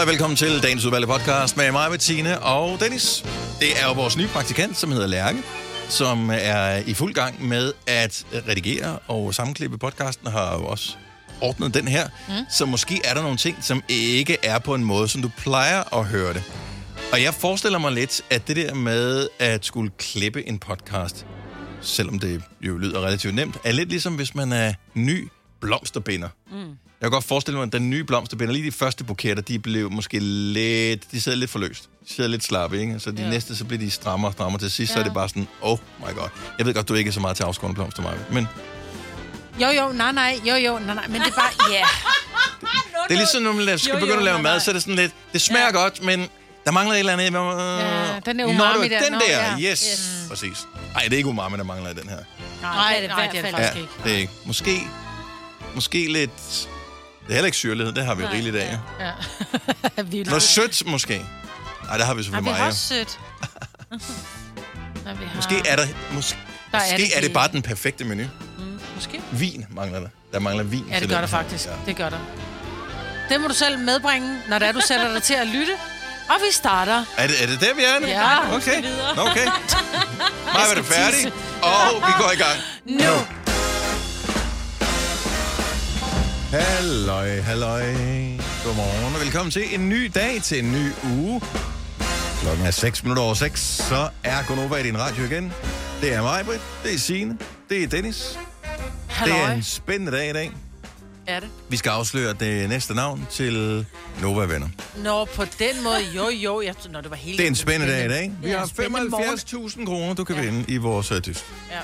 og velkommen til dagens udvalgte podcast med mig, Bettine og Dennis. Det er jo vores nye praktikant, som hedder Lærke, som er i fuld gang med at redigere og sammenklippe podcasten, og har jo også ordnet den her. Mm. Så måske er der nogle ting, som ikke er på en måde, som du plejer at høre det. Og jeg forestiller mig lidt, at det der med at skulle klippe en podcast, selvom det jo lyder relativt nemt, er lidt ligesom hvis man er ny blomsterbinder. Mm. Jeg kan godt forestille mig, at den nye blomsterbinder, lige de første buketter, de blev måske lidt, de sidder lidt for løst. De sidder lidt slappe, ikke? Så de ja. næste, så bliver de strammere og strammere. Til sidst, ja. så er det bare sådan, oh my god. Jeg ved godt, du ikke er så meget til afskårende blomster, Maja, men Jo, jo, nej, nej, jo, jo, nej, nej, men det er bare, ja. det er ligesom, når man skal Jo, jo, begynde at lave nej, mad, nej. så er det sådan lidt, det smager ja. godt, men der mangler et eller andet. Øh, Ja, den er umami, den. den Nå, der, ja. yes. yes. Præcis. Nej, det er ikke umami, der mangler i den her. Nej, det er det, nej, det er det Ja, faktisk ikke. det er ikke. Måske, måske lidt... Det er heller ikke syrlighed, det har vi rigeligt af. Ja. Ja. vi Noget sødt, måske. Nej, der har vi Har selvfølgelig vi meget. også sødt? Nej, vi har... Måske er der... Mås- Der er måske det er det bare den perfekte menu. Mm, måske. Vin mangler der. Der mangler vin Ja, det til gør der faktisk. Ja. Det gør der. Det må du selv medbringe, når det er, du sætter dig til at lytte. Og vi starter. Er det, er det der, vi er nu? Ja, Okay. Nå, Okay. Maja, er du færdig? Og vi går i gang. Nu! Halløj, halløj. Godmorgen og velkommen til en ny dag, til en ny uge. Klokken er 6 minutter over 6, så er Gunova i din radio igen. Det er mig, Britt. Det er Signe. Det er Dennis. Det er Halløj. en spændende dag i dag. Er det? Vi skal afsløre det næste navn til Nova-venner. Nå, på den måde, jo, jo. Jeg, når det var helt Det er en spændende dag i dag. Vi Ja, har spændende morgen. 75.000 kroner, du kan Ja. vinde i vores øh, dyst. Ja.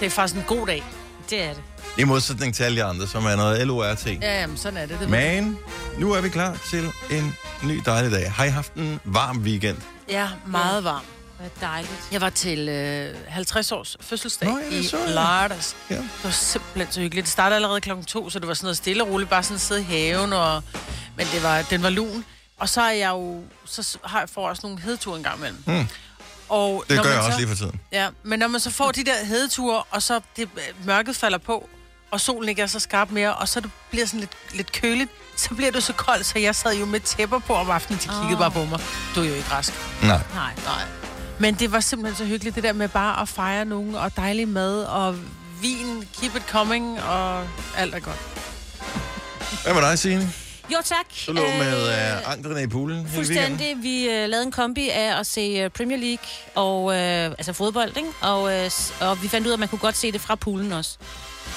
Det er faktisk en god dag. Det er det. I modsætning til alle de andre, som er noget LORT. Ja, jamen, sådan er det. det. Men nu er vi klar til en ny dejlig dag. Har I haft en varm weekend? Ja, meget varm. Hvad dejligt. Jeg var til øh, 50 års fødselsdag Nå, ja, det i så jeg. lørdags. Ja. Det var simpelthen så hyggeligt. Det startede allerede klokken to, så det var sådan noget stille og roligt, bare sådan sidde i haven, og... men det var, den var lun. Og så er jeg jo, så har jeg får også nogle hedeture en gang imellem. Hmm. Og Det gør jeg også så, lige for tiden. Ja, men når man så får de der hedeture, og så det, øh, mørket falder på, og solen ikke er så skarp mere, og så det bliver sådan lidt, lidt køligt, så bliver det så koldt, så jeg sad jo med tæpper på om aftenen, de kiggede Åh. bare på mig. Du er jo ikke rask. Nej. Nej. Nej. Men det var simpelthen så hyggeligt, det der med bare at fejre nogen, og dejlig mad, og vin, keep it coming, og alt er godt. Hvad med dig, Signe? Jo, tak. Du lå med Øh, øh, anklerne i poolen. Fuldstændig. Vi øh, lavede en kombi af at se uh, Premier League, og, øh, altså fodbold, ikke? Og, øh, og vi fandt ud af, at man kunne godt se det fra poolen også.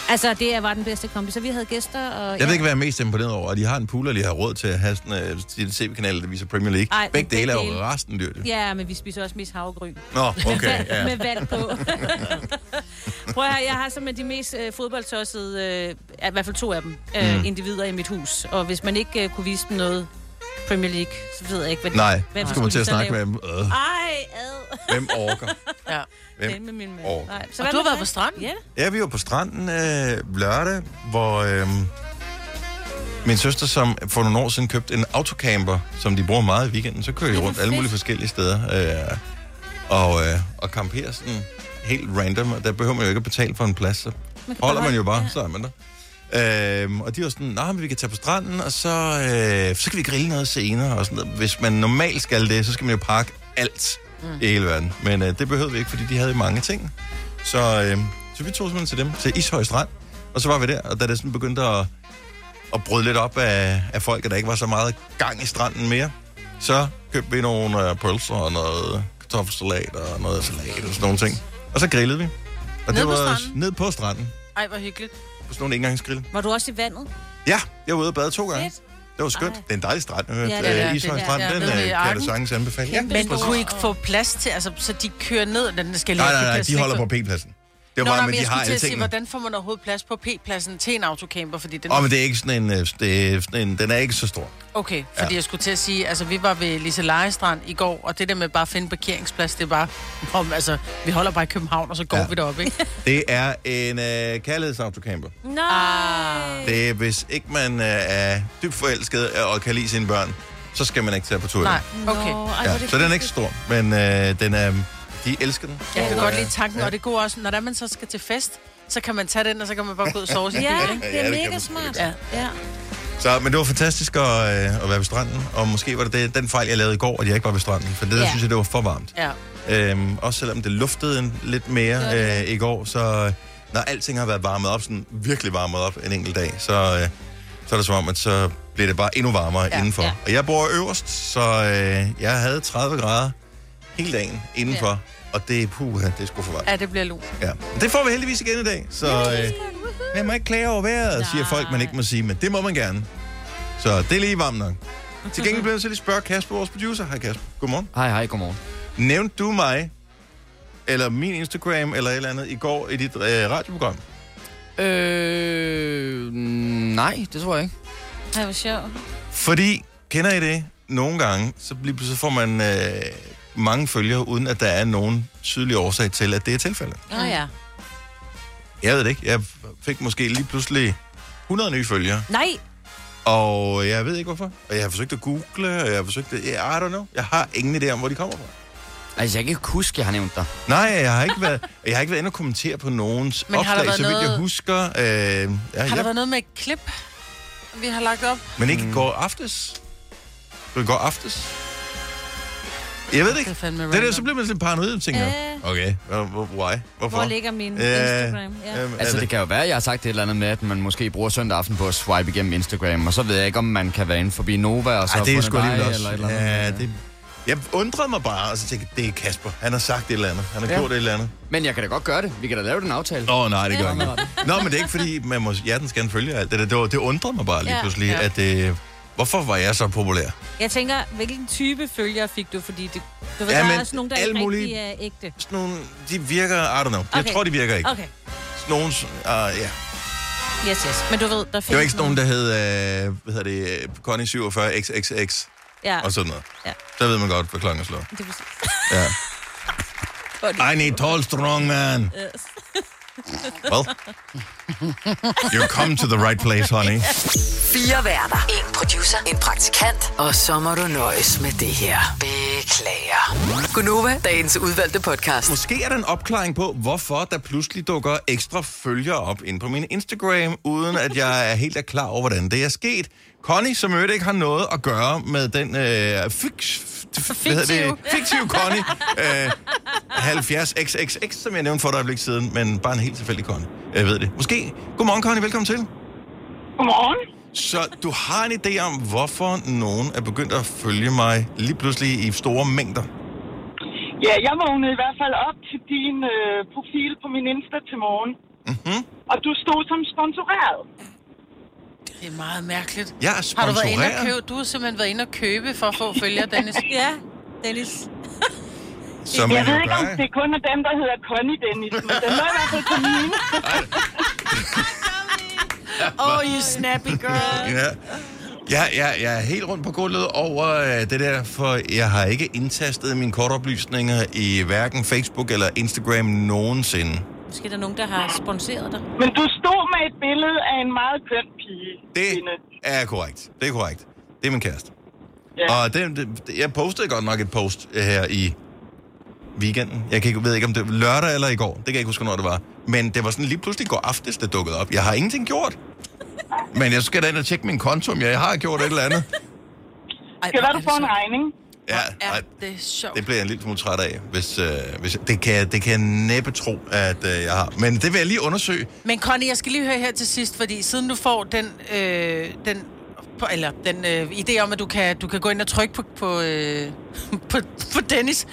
Altså, det var den bedste kombi, så vi havde gæster. Og, Jeg ved ikke, hvad jeg er mest imponeret over. De har en pool, og de har råd til at have sådan øh, en tv-kanal, der viser Premier League. Ej, begge dele er jo resten dyrt. Ja, men vi spiser også mest havregryn. Nå, okay. Ja. med vand på. Prøv at høre, jeg har simpelthen de mest øh, fodboldtossede, øh, i hvert fald to af dem, øh, Mm. individer i mit hus. Og hvis man ikke øh, kunne vise dem noget Premier League, så ved jeg ikke, hvad Nej, Hvem så skulle skal man til at snakke med lave? dem. Øh, Ej. Hvem orker? Ja. Hvem? Det med min mand. Åh. Nej. Og hvad du har været på stranden? Ja. Ja, vi var på stranden øh, lørdag, hvor øh, min søster, som for nogle år siden købte en autocamper, som de bruger meget i weekenden, så kører de rundt alle mulige forskellige steder. Øh, og, øh, og camperer sådan helt random, og der behøver man jo ikke at betale for en plads, så Man holder man jo bare, ja. så er man der. Øhm, og de var sådan, nej, men vi kan tage på stranden, og så, øh, så kan vi grille noget senere. Og sådan noget. Hvis man normalt skal det, så skal man jo pakke alt mm. i hele verden. Men øh, det behøvede vi ikke, fordi de havde mange ting. Så, øh, så vi tog simpelthen til dem, til Ishøj Strand. Og så var vi der, og da det sådan begyndte at, at bryde lidt op af, af folk, og der ikke var så meget gang i stranden mere, så købte vi nogle øh, pølser og noget kartoffelsalat og noget salat og sådan nogle ting. Og så grillede vi. Og Nede det på var stranden? ned på stranden. Ej, hvor hyggeligt. På sådan nogle engangsgrill. Var du også i vandet? Ja, jeg var ude og bade to gange. Fedt. Det var skønt. Ej. Det er en dejlig strand. Ja, det det er er det. Ishøj Strand, ja, den nede øh, kan jeg sagtens anbefale. Ja, Men kunne I ikke få plads til, altså, så de kører ned, den skal Nej, ligge- nej, nej, kan de holder på P-pladsen. Det Nå, var nej, bare, men men jeg de har skulle til at sige, hvordan får man overhovedet plads på P-pladsen til en autocamper, fordi den... Åh, men det er ikke sådan en, øh, det er sådan en, den er ikke så stor. Okay, fordi Ja. jeg skulle til at sige, altså vi var ved Lise Lejestrand i går, og det der med bare at finde parkeringsplads, det er bare, om, altså, vi holder bare i København, og så går Ja. ja. vi derop, ikke? Det er en øh, kærlighedsautokamper. Nej. Ah. Det er, hvis ikke man øh, er dybt forelsket og kan lide sine børn, så skal man ikke tage på tur. i Nej, okay. Nå, ej, hvor Ja, er det så den er ikke så stor, men øh, den er, de elsker den. Jeg kan godt lide tanken, og det går også, når der man så skal til fest, så kan man tage den, og så kan man bare gå ud og sove Ja, det Ja, er det kan mega man smart. Ja. Ja. Så, men det var fantastisk at, øh, at være ved stranden, og måske var det, det den fejl, jeg lavede i går, at jeg ikke var ved stranden, for det der Ja. synes jeg, det var for varmt. Ja. Øhm, også selvom det luftede en, lidt mere Det det. øh, i går, så øh, når alting har været varmet op, sådan virkelig varmet op en enkelt dag, så, øh, så er det som om, at så bliver det bare endnu varmere ja, Ja, indenfor. Ja. ja. Og jeg bor øverst, så øh, jeg havde 30 grader hele dagen indenfor, ja. Og det, puh, det er sgu for varmt. Ja, det bliver lu. Ja. Det får vi heldigvis igen i dag, så øh, jeg må ikke klage over vejret, siger Nej. folk, man ikke må sige, men det må man gerne. Så det er lige varmt nok. Til gengæld bliver jeg så lige spørge Kasper, vores producer. Hej Kasper. Godmorgen. Hej, hej, godmorgen. Nævnte du mig, eller min Instagram, eller et eller andet, i går i dit øh, radioprogram? Øh, nej, det tror jeg ikke. Det var sjovt. Fordi, kender I det? Nogle gange, så, lige pludselig får man øh, mange følgere, uden at der er nogen tydelig årsag til, at det er tilfældet. Nå ja. Jeg ved det ikke. Jeg fik måske lige pludselig 100 nye følgere, Nej, og jeg ved ikke hvorfor. Og jeg har forsøgt at google, og jeg har forsøgt at... I don't know. Jeg har ingen idé om, hvor de kommer fra. Altså, jeg kan ikke huske, jeg har nævnt dig. Nej, jeg har ikke været, jeg har ikke været inde og kommentere på nogens Men har der opslag, været så vidt jeg noget- husker. Øh, ja, Har jeg, der været noget med et klip, vi har lagt op? Men ikke i går aftes. Det går aftes. Jeg ved det ikke. Det er Det random. så bliver man lidt paranoid, tænker jeg. Øh. Okay, why? Hvorfor? hvor ligger min Ja, Instagram? Ja. øhm, er Altså, det kan jo være, at jeg har sagt et eller andet med, at man måske bruger søndag aften på at swipe igennem Instagram, og så ved jeg ikke, om man kan være inde forbi Nova, og så Ej, det er sgu alligevel også. eller et eller andet. Ja, det, jeg undrede mig bare, og så tænkte det er Kasper. Han har sagt et eller andet. Han har Ja. gjort et eller andet. Men jeg kan da godt gøre det. Vi kan da lave den aftale. Åh, oh, nej, det gør Ja. jeg ikke. Nå, men det er ikke, fordi man må hjertens gerne følge alt det der. Det, det undrede mig bare lige Ja, pludselig, ja. at det... Hvorfor var jeg så populær? Jeg tænker, hvilken type følgere fik du? Fordi det, du ved, Ja, der er også nogle, der ikke rigtig er ægte. Sådan nogle, de virker, I don't know. Jeg Okay. tror, de virker ikke. Okay, Sådan nogle, uh, ja. yes, yes. Men du ved, der findes Det var ikke nogen, der hed, øh, hvad hedder det, Connie 47 XXX Ja, og sådan noget. Ja. Så ved man godt, hvad klokken er slået. det er præcis. Ja. I need tall, strong man. Yes. Well, you come to the right place, honey. Fire værter. En producer. En praktikant. Og så må du nøjes med det her. Beklager. Gunova, dagens udvalgte podcast. Måske er der en opklaring på, hvorfor der pludselig dukker ekstra følgere op ind på min Instagram, uden at jeg er helt er klar over, hvordan det er sket. Connie, som øvrigt ikke har noget at gøre med den øh, fix, hedder det? fiktive Connie, øh, 70XXX, som jeg nævnte for et øjeblik siden, men bare en helt tilfældig Connie. Jeg ved det. Måske. Godmorgen, Connie. Velkommen til. Godmorgen. Så du har en idé om, hvorfor nogen er begyndt at følge mig lige pludselig i store mængder? Ja, jeg vågnede i hvert fald op til din øh, profil på min Insta til morgen. Mhm. Og du stod som sponsoreret. Det er meget mærkeligt. Jeg er Har du været inde og købe? Du har simpelthen været inde og købe for at få følgere, Dennis. Ja, Dennis. Som jeg ved ikke, om det kun er dem, der hedder Connie Dennis, men den var i hvert fald på mine. Oh, you snappy girl. Ja. Jeg, jeg, jeg er helt rundt på gulvet over øh, det der, for jeg har ikke indtastet mine kortoplysninger i hverken Facebook eller Instagram nogensinde. Måske er der nogen, der har sponsoreret dig. Men du stod med et billede af en meget køn pige. Det Inde. er korrekt. Det er korrekt. Det er min kæreste. Ja. Og det, det, jeg postede godt nok et post øh, her i weekenden. Jeg kan ikke, ved ikke, om det var lørdag eller i går. Det kan jeg ikke huske, hvornår det var. Men det var sådan lige pludselig går aftes, det dukkede op. Jeg har ingenting gjort. Men jeg skal da ind og tjekke min konto, om jeg har gjort et eller andet. Ej, Skal være, du er får en regning. Ja, Ja, ej, det er sjovt. det bliver jeg en lille smule træt af. Hvis, øh, hvis, det, kan, jeg- det kan jeg næppe tro, at øh, jeg har. Men det vil jeg lige undersøge. Men Connie, jeg skal lige høre her til sidst, fordi siden du får den, øh, den, på, eller den øh, idé om, at du kan, du kan gå ind og trykke på, på, øh, på, på Dennis,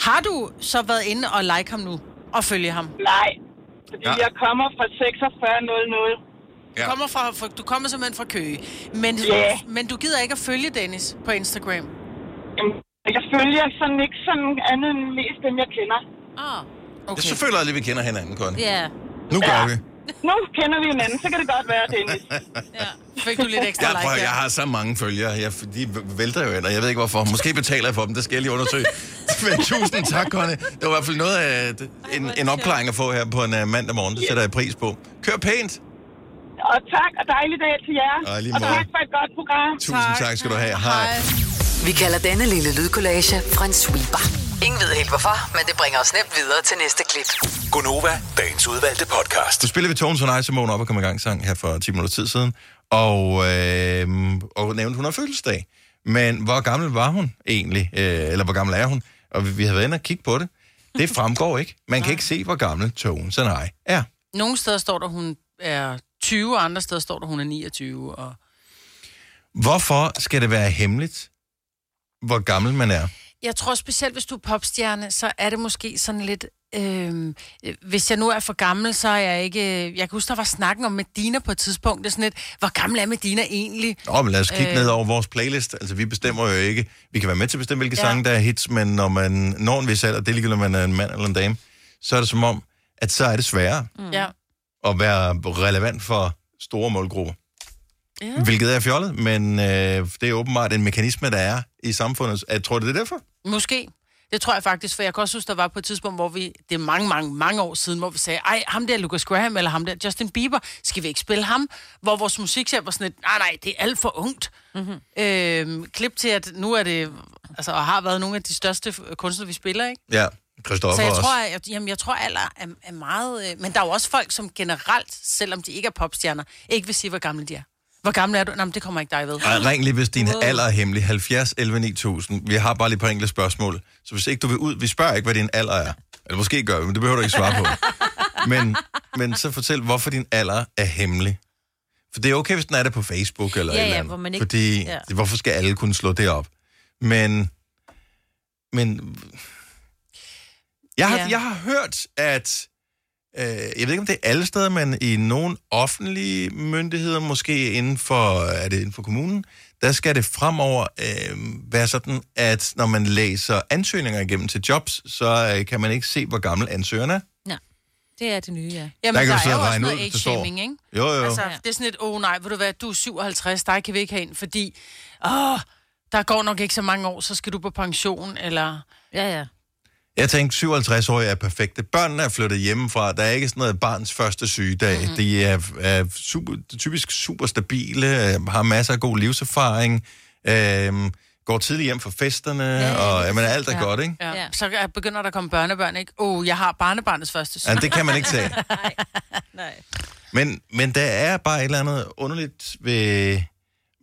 har du så været inde og like ham nu og følge ham? Nej, fordi Ja. ja. jeg kommer fra 4600. Du kommer, fra, fra, du kommer simpelthen fra Køge. Men, Ja. men du gider ikke at følge Dennis på Instagram? Jamen, jeg følger sådan ikke sådan andet end mest dem, jeg kender. Ah, Okay. Jeg så føler jeg lige, vi kender hinanden, Connie. ja. Nu gør Ja. vi. Nu kender vi hinanden, så kan det godt være, Dennis. Ja. Fik du lidt ekstra Jeg, like prøver, der? jeg har så mange følgere. Jeg, de vælter jo ind, og jeg ved ikke hvorfor. Måske betaler jeg for dem, det skal jeg lige undersøge. Men tusind tak, Connie. Det var i hvert fald noget af en, en opklaring at få her på en uh, mandag morgen. Det sætter jeg pris på. Kør pænt. Og tak, og dejlig dag til jer. Og og tak for et godt program. Tusind tak skal du have. Hej. Vi kalder denne lille lydkollage en sweeper. Ingen ved helt hvorfor, men det bringer os nemt videre til næste klip. Gonova, dagens udvalgte podcast. Du spiller vi Tones og vågner op og kommer i gang sang her for 10 minutter tid siden. og, øh, og nævnte, hun har fødselsdag. Men hvor gammel var hun egentlig? Øh, eller hvor gammel er hun? Og vi, vi havde været inde og kigge på det. Det fremgår ikke. Man kan ikke se, hvor gammel Tone Sanai er. Nogle steder står der, hun er 20, og andre steder står der, hun er 29. Og... Hvorfor skal det være hemmeligt, hvor gammel man er? Jeg tror specielt, hvis du er popstjerne, så er det måske sådan lidt... Øh, hvis jeg nu er for gammel, så er jeg ikke... Jeg kan huske, der var snakken om Medina på et tidspunkt. Det er sådan lidt, hvor gammel er Medina egentlig? Nå, men lad os kigge øh... Øh. ned over vores playlist. Altså, vi bestemmer jo ikke... Vi kan være med til at bestemme, hvilke Ja. sange, der er hits, men når man når en vis alder, det er ligegyldigt, om man er en mand eller en dame, så er det som om, at så er det sværere Mm. Ja. at være relevant for store målgrupper. Ja. Hvilket er fjollet, men øh, det er åbenbart en mekanisme, der er i samfundet. Jeg tror, det er derfor. Måske. Det tror jeg faktisk, for jeg kan også huske, der var på et tidspunkt, hvor vi, det er mange, mange, mange år siden, hvor vi sagde, ej, ham der Lucas Graham, eller ham der Justin Bieber, skal vi ikke spille ham? Hvor vores musikchef var sådan lidt, nej, nej, det er alt for ungt. Mm-hmm. Øhm, klip til, at nu er det, altså, og har været nogle af de største kunstnere, vi spiller, ikke? Ja, Christoffer Så jeg også. tror, at, jamen, jeg tror, alder er, er meget... Øh, men der er jo også folk, som generelt, selvom de ikke er popstjerner, ikke vil sige, hvor gamle de er. Hvor gammel er du? Nå, men det kommer ikke dig ved. Ej, ring lige, hvis din alder er hemmelig. 70 11 9000. Vi har bare lige et par enkelte spørgsmål. Så hvis ikke du vil ud... Vi spørger ikke, hvad din alder er. Eller måske gør vi, men det behøver du ikke svare på. Men, men så fortæl, hvorfor din alder er hemmelig. For det er okay, hvis den er det på Facebook eller Ja, et eller ja, andet. hvor man ikke- Fordi, ja. hvorfor skal alle kunne slå det op? Men... Men... Jeg har, Ja. jeg har hørt, at... Øh, jeg ved ikke, om det er alle steder, men i nogle offentlige myndigheder, måske inden for, er det inden for kommunen, der skal det fremover øh, være sådan, at når man læser ansøgninger igennem til jobs, så øh, kan man ikke se, hvor gammel ansøgeren er. Ja, det er det nye, ja. Jamen, Der kan der, er jo og også noget age-shaming, ikke? Jo, jo. Altså, det er sådan lidt, åh oh, nej, ved du hvad, du er 57, dig kan vi ikke have ind, fordi, åh, der går nok ikke så mange år, så skal du på pension, eller... Ja, ja. Jeg tænkte, 57 år er perfekte. Børnene er flyttet hjemmefra. Der er ikke sådan noget barns første sygedag. Mhm. Mm-hmm. De er, er super, typisk super stabile, øh, har masser af god livserfaring, øh, går tidligt hjem fra festerne, ja, og jamen, alt er Ja. godt, ikke? Ja. Ja. Så er- begynder der at komme børnebørn, ikke? Åh, oh, jeg har barnebarnets første søn. Ja, det kan man ikke tage. Nej. Men, men der er bare et eller andet underligt ved,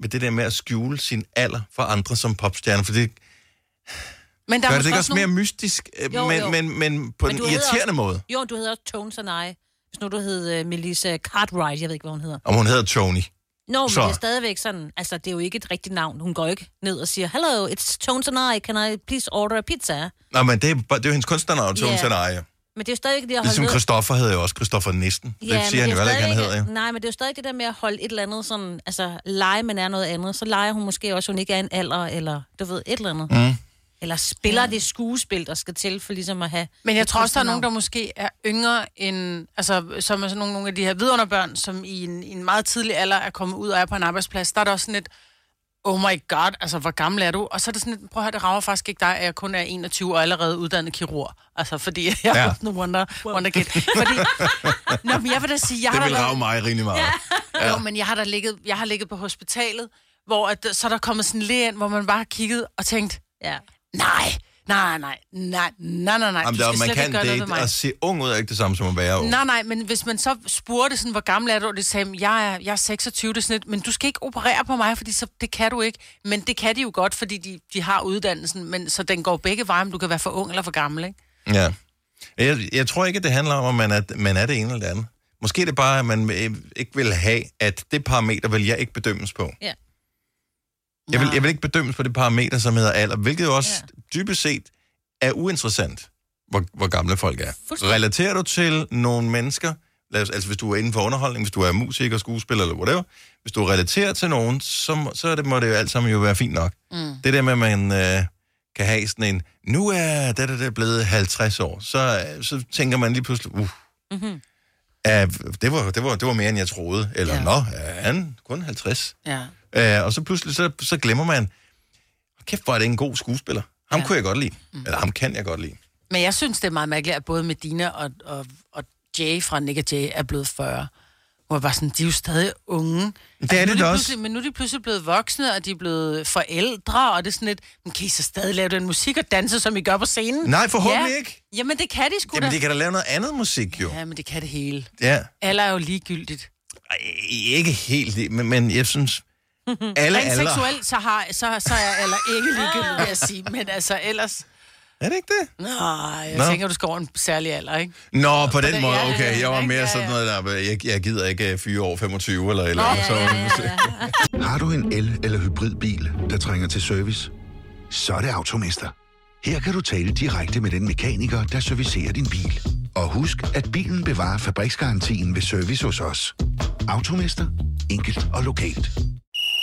ved det der med at skjule sin alder for andre som popstjerne, for det Men der gør det ikke også mere nogle... mystisk, øh, Jo, men, jo. men, men på Men en irriterende også- måde. Jo, du hedder også Tones and I. Hvis nu du hed uh, Melissa Cartwright, jeg ved ikke, hvad hun hedder. Om hun hedder Tony. Nå, men Så. det er stadigvæk sådan, altså det er jo ikke et rigtigt navn. Hun går ikke ned og siger, hello, it's Tones and I, can I please order a pizza? Nå, men det er, det er jo hendes kunstnernavn, Tony Ja. Sanaya. Men det er jo stadigvæk det at holde Ligesom Christoffer hedder jo også Christoffer Nissen. Ja, det men siger han jo heller ikke, han hedder jo. Nej, men det er jo stadig det der med at holde et eller andet sådan, altså lege, men er noget andet. Så leger hun måske også, hun ikke er en alder, eller du ved, et eller andet. Mm. Eller spiller det skuespil, der skal til for ligesom at have... Men jeg tror også, der er nogen, der måske er yngre end... Altså, som er sådan nogle, nogle af de her vidunderbørn, som i en, i en meget tidlig alder er kommet ud og er på en arbejdsplads. Der er der også sådan et... Oh my god, altså hvor gammel er du? Og så er det sådan lidt, prøv at høre, det rager faktisk ikke dig, at jeg kun er 21 og allerede uddannet kirurg. Altså, fordi jeg Ja. ja. er no wonder, wonder kid. Fordi, Nå, men jeg vil da sige, jeg Det har vil da rave mig rimelig meget. ja. jo, men jeg har da ligget, jeg har ligget på hospitalet, hvor at, så er der kommet sådan en læge ind, hvor man bare har kigget og tænkt, Ja. Nej, nej, nej, nej, nej, nej, nej, Jamen, der, man kan mig. at se ung ud er ikke det samme som at være ung. Nej, nej, men hvis man så spurgte sådan, hvor gammel er du, og det sagde, jeg er, jeg er 26, det er sådan lidt, men du skal ikke operere på mig, fordi så, det kan du ikke. Men det kan de jo godt, fordi de, de har uddannelsen, men så den går begge veje, om du kan være for ung eller for gammel, ikke? Ja. Jeg, jeg tror ikke, at det handler om, at man er, man er det ene eller det andet. Måske er det bare, at man øh, ikke vil have, at det parameter vil jeg ikke bedømmes på. Ja. Jeg vil, jeg vil ikke bedømmes på det parameter, som hedder alder, hvilket jo også Ja. dybest set er uinteressant, hvor, hvor gamle folk er. Relaterer du til nogle mennesker, lad os, altså hvis du er inden for underholdning, hvis du er musiker, skuespiller eller whatever, hvis du relaterer til nogen, så, så er det, må det jo alt sammen jo være fint nok. Mm. Det der med, at man øh, kan have sådan en, nu er det, det, det blevet 50 år, så, øh, så tænker man lige pludselig, uh, Mm-hmm. uh, det, var, det, var, det var mere, end jeg troede. Eller. Ja. nå, er han kun 50? Ja. Uh, og så pludselig, så, så glemmer man, kæft, hvor er det en god skuespiller. Ham ja. Kunne jeg godt lide. Mm. Eller ham kan jeg godt lide. Men jeg synes, det er meget mærkeligt, at både Medina og, og, og Jay fra Nick Jay er blevet 40. Hvor jeg bare sådan, de er jo stadig unge. Altså, Det er nu det de også. Men nu er de pludselig blevet voksne, og de er blevet forældre, og det er sådan lidt, men kan I så stadig lave den musik og danse, som I gør på scenen? Nej, forhåbentlig ja. ikke. Jamen, det kan de sgu Jamen, da. de kan da lave noget andet musik, jo. Ja, men det kan det hele. Ja. Alle er jo ligegyldigt. Ej, ikke helt, men, men jeg synes, alle Rent aldre... seksuelt, så, har, så, så er jeg eller ikke ligegyldig, vil jeg sige. Men altså ellers... Er det ikke det? Nej, jeg Nå. Tænker, du skal over en særlig alder, ikke? Nå, på den det- måde, ja, ja, okay. ja, Jeg var ja, mere ja, sådan ja. noget der, jeg, jeg gider ikke øh, fyre over 25 eller eller andet. så, Har du en el- eller hybridbil, der trænger til service? Så er det Automester. Her kan du tale direkte med den mekaniker, der servicerer din bil. Og husk, at bilen bevarer fabriksgarantien ved service hos os. Automester. Enkelt og lokalt.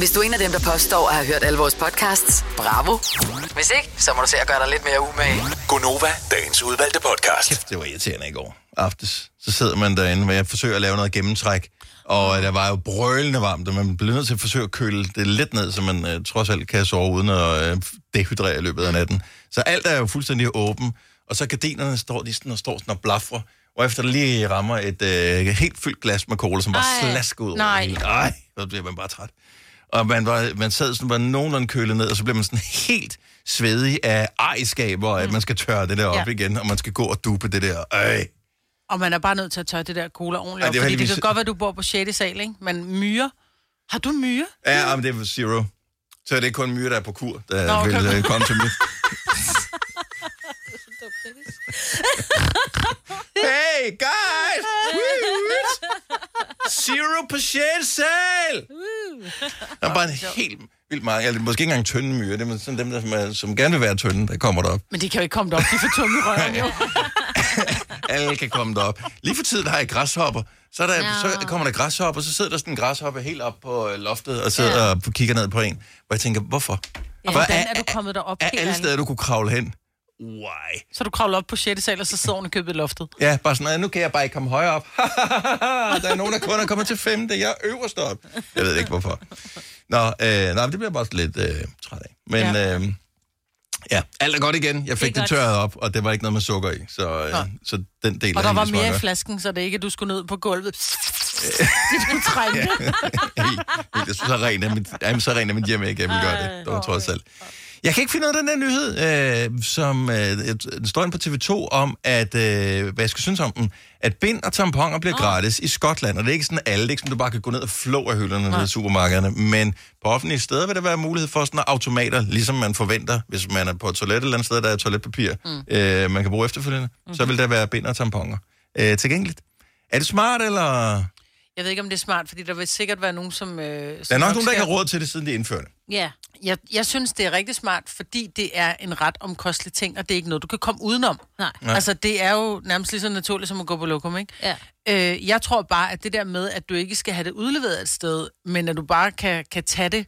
Hvis du er en af dem, der påstår at have hørt alle vores podcasts, bravo. Hvis ikke, så må du se at gøre dig lidt mere umage. Gonova, dagens udvalgte podcast. Kæft, det var irriterende i går aftes. Så sidder man derinde, hvor jeg forsøger at lave noget gennemtræk. Og der var jo brølende varmt, og man bliver nødt til at forsøge at køle det lidt ned, så man øh, trods alt kan sove uden at øh, dehydrere i løbet af natten. Så alt er jo fuldstændig åben, og så gardinerne står, de sådan, og står sådan og blafrer, og efter der lige rammer et øh, helt fyldt glas med cola, som bare slasker ud nej. det hele. Ej, så bliver man bare træt. Og man, var, man sad sådan, var nogenlunde kølet ned, og så blev man sådan helt svedig af ejerskab, og at man skal tørre det der op Ja. igen, og man skal gå og dupe det der. Øj. Og man er bare nødt til at tørre det der cola ordentligt Ej, op, det er fordi det heldigvis- kan godt være, du bor på 6. sal, ikke? Men myre... Har du myre? Ja, men det er zero. Så er det kun myre, der er på kur, der Nå, vil øh, komme til mit. hey, guys! Zero på 6. sal! Der er bare en helt vildt mange, eller måske ikke engang tynde myre, det er sådan dem, der, som, er, som gerne vil være tynde, der kommer derop. Men de kan jo ikke komme derop, de er for tunge røven, jo. Alle kan komme derop. Lige for tiden har jeg græshopper. Så, er der, så kommer der græshopper, så sidder der sådan en græshoppe helt op på øh, loftet og sidder ja. og kigger ned på en. Hvor jeg tænker, hvorfor? Ja, Hvor hvordan er du kommet derop? Af helt alle steder, du kunne kravle hen. Why? Så du kravler op på 6. sal, og så sidder hun købet i loftet. Ja, bare sådan, "Ah, nu kan jeg bare ikke komme højere op. der er nogen, der kun er kommet til femte. Jeg er øverst op. Jeg ved ikke, hvorfor. Nå, øh, nej, det bliver jeg bare lidt øh, træt af. Men Ja. ja. Øh, ja, alt er godt igen. Jeg fik Det det, tørret op, og det var ikke noget med sukker i. Så, øh, Nå. så den del Og er der var mere i flasken, så det ikke, at du skulle ned på gulvet. Det skulle trænge. Helt, jeg synes, så rent er mit, så rent er mit hjem ikke, jeg vil gøre det. Det var trods alt. Jeg kan ikke finde ud af den der nyhed, øh, som øh, står inde på TV2 om, at, øh, hvad jeg skal synes om den, at bind og tamponer bliver oh. gratis i Skotland, og det er ikke sådan alle, det er ikke sådan, du bare kan gå ned og flå af hylderne nede i supermarkederne, men på offentlige steder vil der være mulighed for sådan nogle automater, ligesom man forventer, hvis man er på et toilet et eller andet sted, der er toiletpapir, mm. øh, man kan bruge efterfølgende, mm. så vil der være bind og tamponer øh, tilgængeligt. Er det smart, eller... Jeg ved ikke, om det er smart, fordi der vil sikkert være nogen, som... Øh, Der er som nok nogen, der ikke har råd til det, siden de indførte det. Ja. Jeg, jeg synes, det er rigtig smart, fordi det er en ret omkostelig ting, og det er ikke noget, du kan komme udenom. Nej. Nej. Altså, det er jo nærmest lige så naturligt som at gå på lokum, ikke? Ja. Øh, jeg tror bare, at det der med, at du ikke skal have det udleveret et sted, men at du bare kan, kan tage det,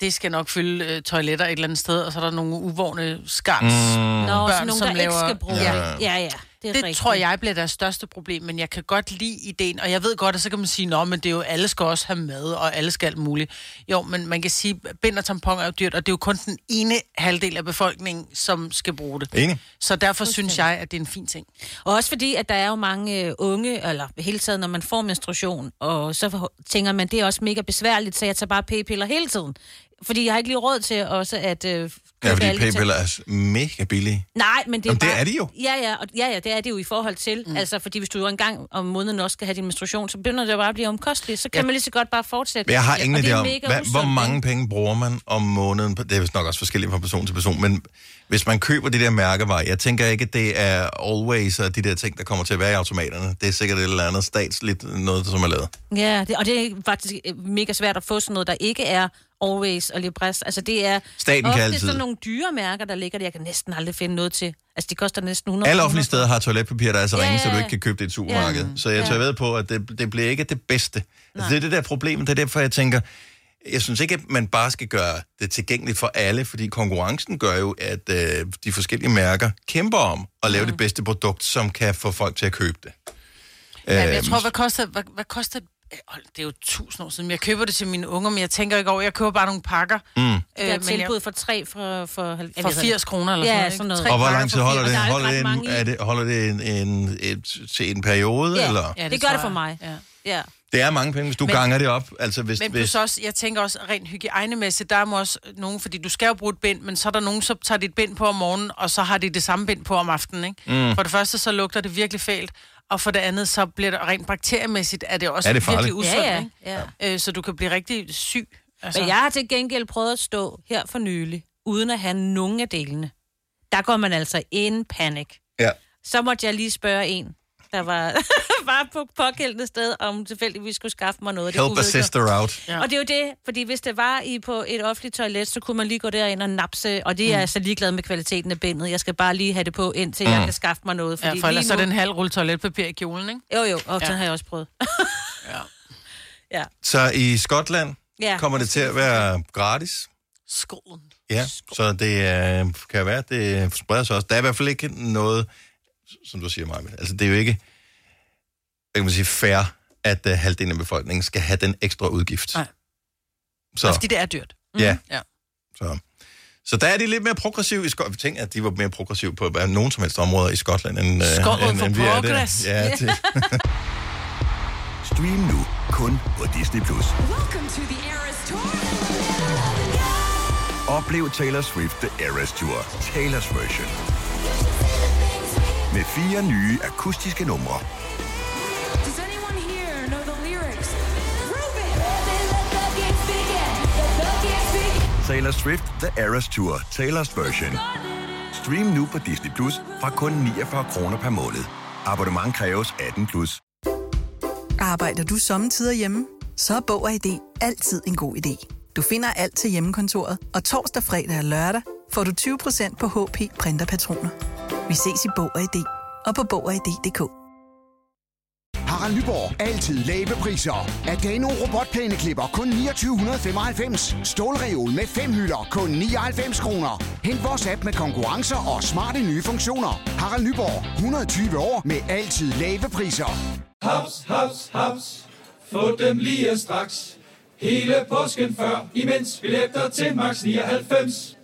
det skal nok fylde øh, toiletter et eller andet sted, og så er der nogle uvågne skars Mm. Nå, børn, så nogen, som der laver... ikke skal bruge Ja. det. Ja, ja. Det, er Det rigtigt. tror jeg bliver deres største problem, men jeg kan godt lide ideen, og jeg ved godt, at så kan man sige, at men det er jo, alle skal også have mad, og alle skal alt muligt. Jo, men man kan sige, at bind og tampon er jo dyrt, og det er jo kun den ene halvdel af befolkningen, som skal bruge det. Enig. Så derfor synes jeg, at det er en fin ting. Og også fordi, at der er jo mange øh, unge, eller hele tiden, når man får menstruation, og så tænker man, det er også mega besværligt, så jeg tager bare p-piller hele tiden. Fordi jeg har ikke lige råd til også at... Øh, Ja, fordi p-piller er mega billige. Nej, men det er Jamen, det bare... er de jo. Ja, ja, og, ja, ja, det er det jo i forhold til. Mm. Altså, fordi hvis du jo en gang om måneden også skal have din menstruation, så begynder det jo bare at blive omkosteligt. Så kan Ja. man lige så godt bare fortsætte. Men jeg har ingen det idé om, hvad, hvor mange penge bruger man om måneden. på- Det er vist nok også forskelligt fra person til person, men hvis man køber de der mærkevarer, jeg tænker ikke, at det er always og de der ting, der kommer til at være i automaterne. Det er sikkert et eller andet statsligt noget, som er lavet. Ja, det, og det er faktisk øh, mega svært at få sådan noget, der ikke er Always og Libres. Altså, det er Staten ofte altid. sådan nogle dyre mærker, der ligger der. Jeg kan næsten aldrig finde noget til. Altså, de koster næsten 100 Alle offentlige steder har toiletpapir, der er så Ja, ringe, så du ja. ikke kan købe det i et supermarked. Ja. Så jeg tager ved på, at det, det bliver ikke det bedste. Altså, det er det der problem. Det er derfor, jeg tænker, jeg synes ikke, at man bare skal gøre det tilgængeligt for alle, fordi konkurrencen gør jo, at øh, de forskellige mærker kæmper om at lave det bedste produkt, som kan få folk til at købe det. Ja, jeg Øhm, tror, hvad koster, hvad, hvad koster det er jo tusind år siden. Jeg køber det til mine unger, men jeg tænker ikke over, jeg køber bare nogle pakker. Mm. Der er men tilbud for tre for... For, for 80 kroner eller Ja, sådan noget. sådan noget. Og hvor lang tid holder 80. det? Er Holder det, en, er det, holder det en, en, et, til en periode? Ja, eller? ja det, det gør det for mig. Ja. Ja. Det er mange penge, hvis du Men- ganger det op. Altså, hvis, Men hvis, plus også, jeg tænker også rent hygiejnemæssigt, der er må også nogen, fordi du skal jo bruge et bind, men så er der nogen, som tager dit bind på om morgenen, og så har de det samme bind på om aftenen, ikke? Mm. For det første, så lugter det virkelig fælt, og for det andet, så bliver det rent bakteriemæssigt, er det også Er det farligt? virkelig usundt, Ja, ja, ja. Øh, så du kan blive rigtig syg. Altså. Men jeg har til gengæld prøvet at stå her for nylig, uden at have nogen af delene. Der går man altså in panik. Ja. Så måtte jeg lige spørge en, der var, var på pågældende sted, om tilfældigvis skulle skaffe mig noget. Det Help kunne a sister out. Ja. Og det er jo det, fordi hvis det var i på et offentligt toilet, så kunne man lige gå derind og napse, og det er jeg altså ligeglad med kvaliteten af bindet. Jeg skal bare lige have det på, indtil mm. jeg kan skaffe mig noget. Ja, Fordi for ellers er nu... det en halv rulle toiletpapir i kjolen, ikke? Jo, jo, og Ja. den har jeg også prøvet. Så i Skotland Ja. kommer det til at være gratis. Skålen. Ja, så det øh, kan være, det spreder sig også. Der er i hvert fald ikke noget, som du siger, Maja. Altså, det er jo ikke hvad kan man sige, fair, at uh, halvdelen af befolkningen skal have den ekstra udgift. Nej. Så, Fordi det er dyrt. ja. Ja. Så. så der er de lidt mere progressive i Skotland. Tænk, at de var mere progressive på nogen som helst områder i Skotland, end, øh, Skål end, for end vi er der. progress. Ja, det, Stream nu kun på Disney+. Plus. Oplev Taylor Swift The Eras Tour, Taylor's version. Med fire nye akustiske numre. Taylor Swift The Eras Tour, Taylor's version. Stream nu på Disney Plus fra kun 49 kroner per måned. Abonnement kræves 18 plus. Arbejder du sommetider hjemme? Så er Bog og ID altid en god idé. Du finder alt til hjemmekontoret, og torsdag, fredag og lørdag får du 20% på HP printerpatroner. Vi ses i Bog og ID og på Bog og ID.dk. Harald Nyborg. Altid lave priser. Adano robotplæneklipper kun 2995. Stålreol med fem hylder kun 99 kroner. Hent vores app med konkurrencer og smarte nye funktioner. Harald Nyborg. 120 år med altid lave priser. Haps, haps, haps. Få dem lige straks. Hele påsken før, imens billetter til max 99.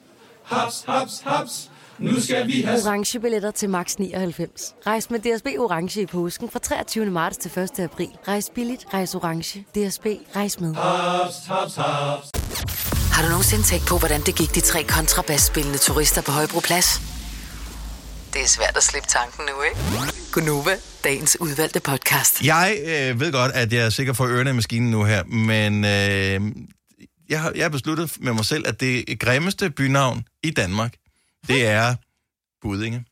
Haps, haps, haps. Nu skal vi have... Orange billetter til max 99. Rejs med DSB Orange i påsken fra 23. marts til 1. april. Rejs billigt, rejs orange. DSB, rejs med. Haps, haps, haps. Har du nogensinde tænkt på, hvordan det gik de tre kontrabasspillende turister på Højbroplads? Det er svært at slippe tanken nu, ikke? Gunova, dagens udvalgte podcast. Jeg øh, ved godt, at jeg er sikker for ørerne i maskinen nu her, men øh, jeg, har, jeg har besluttet med mig selv, at det grimmeste bynavn i Danmark, det er Budinge.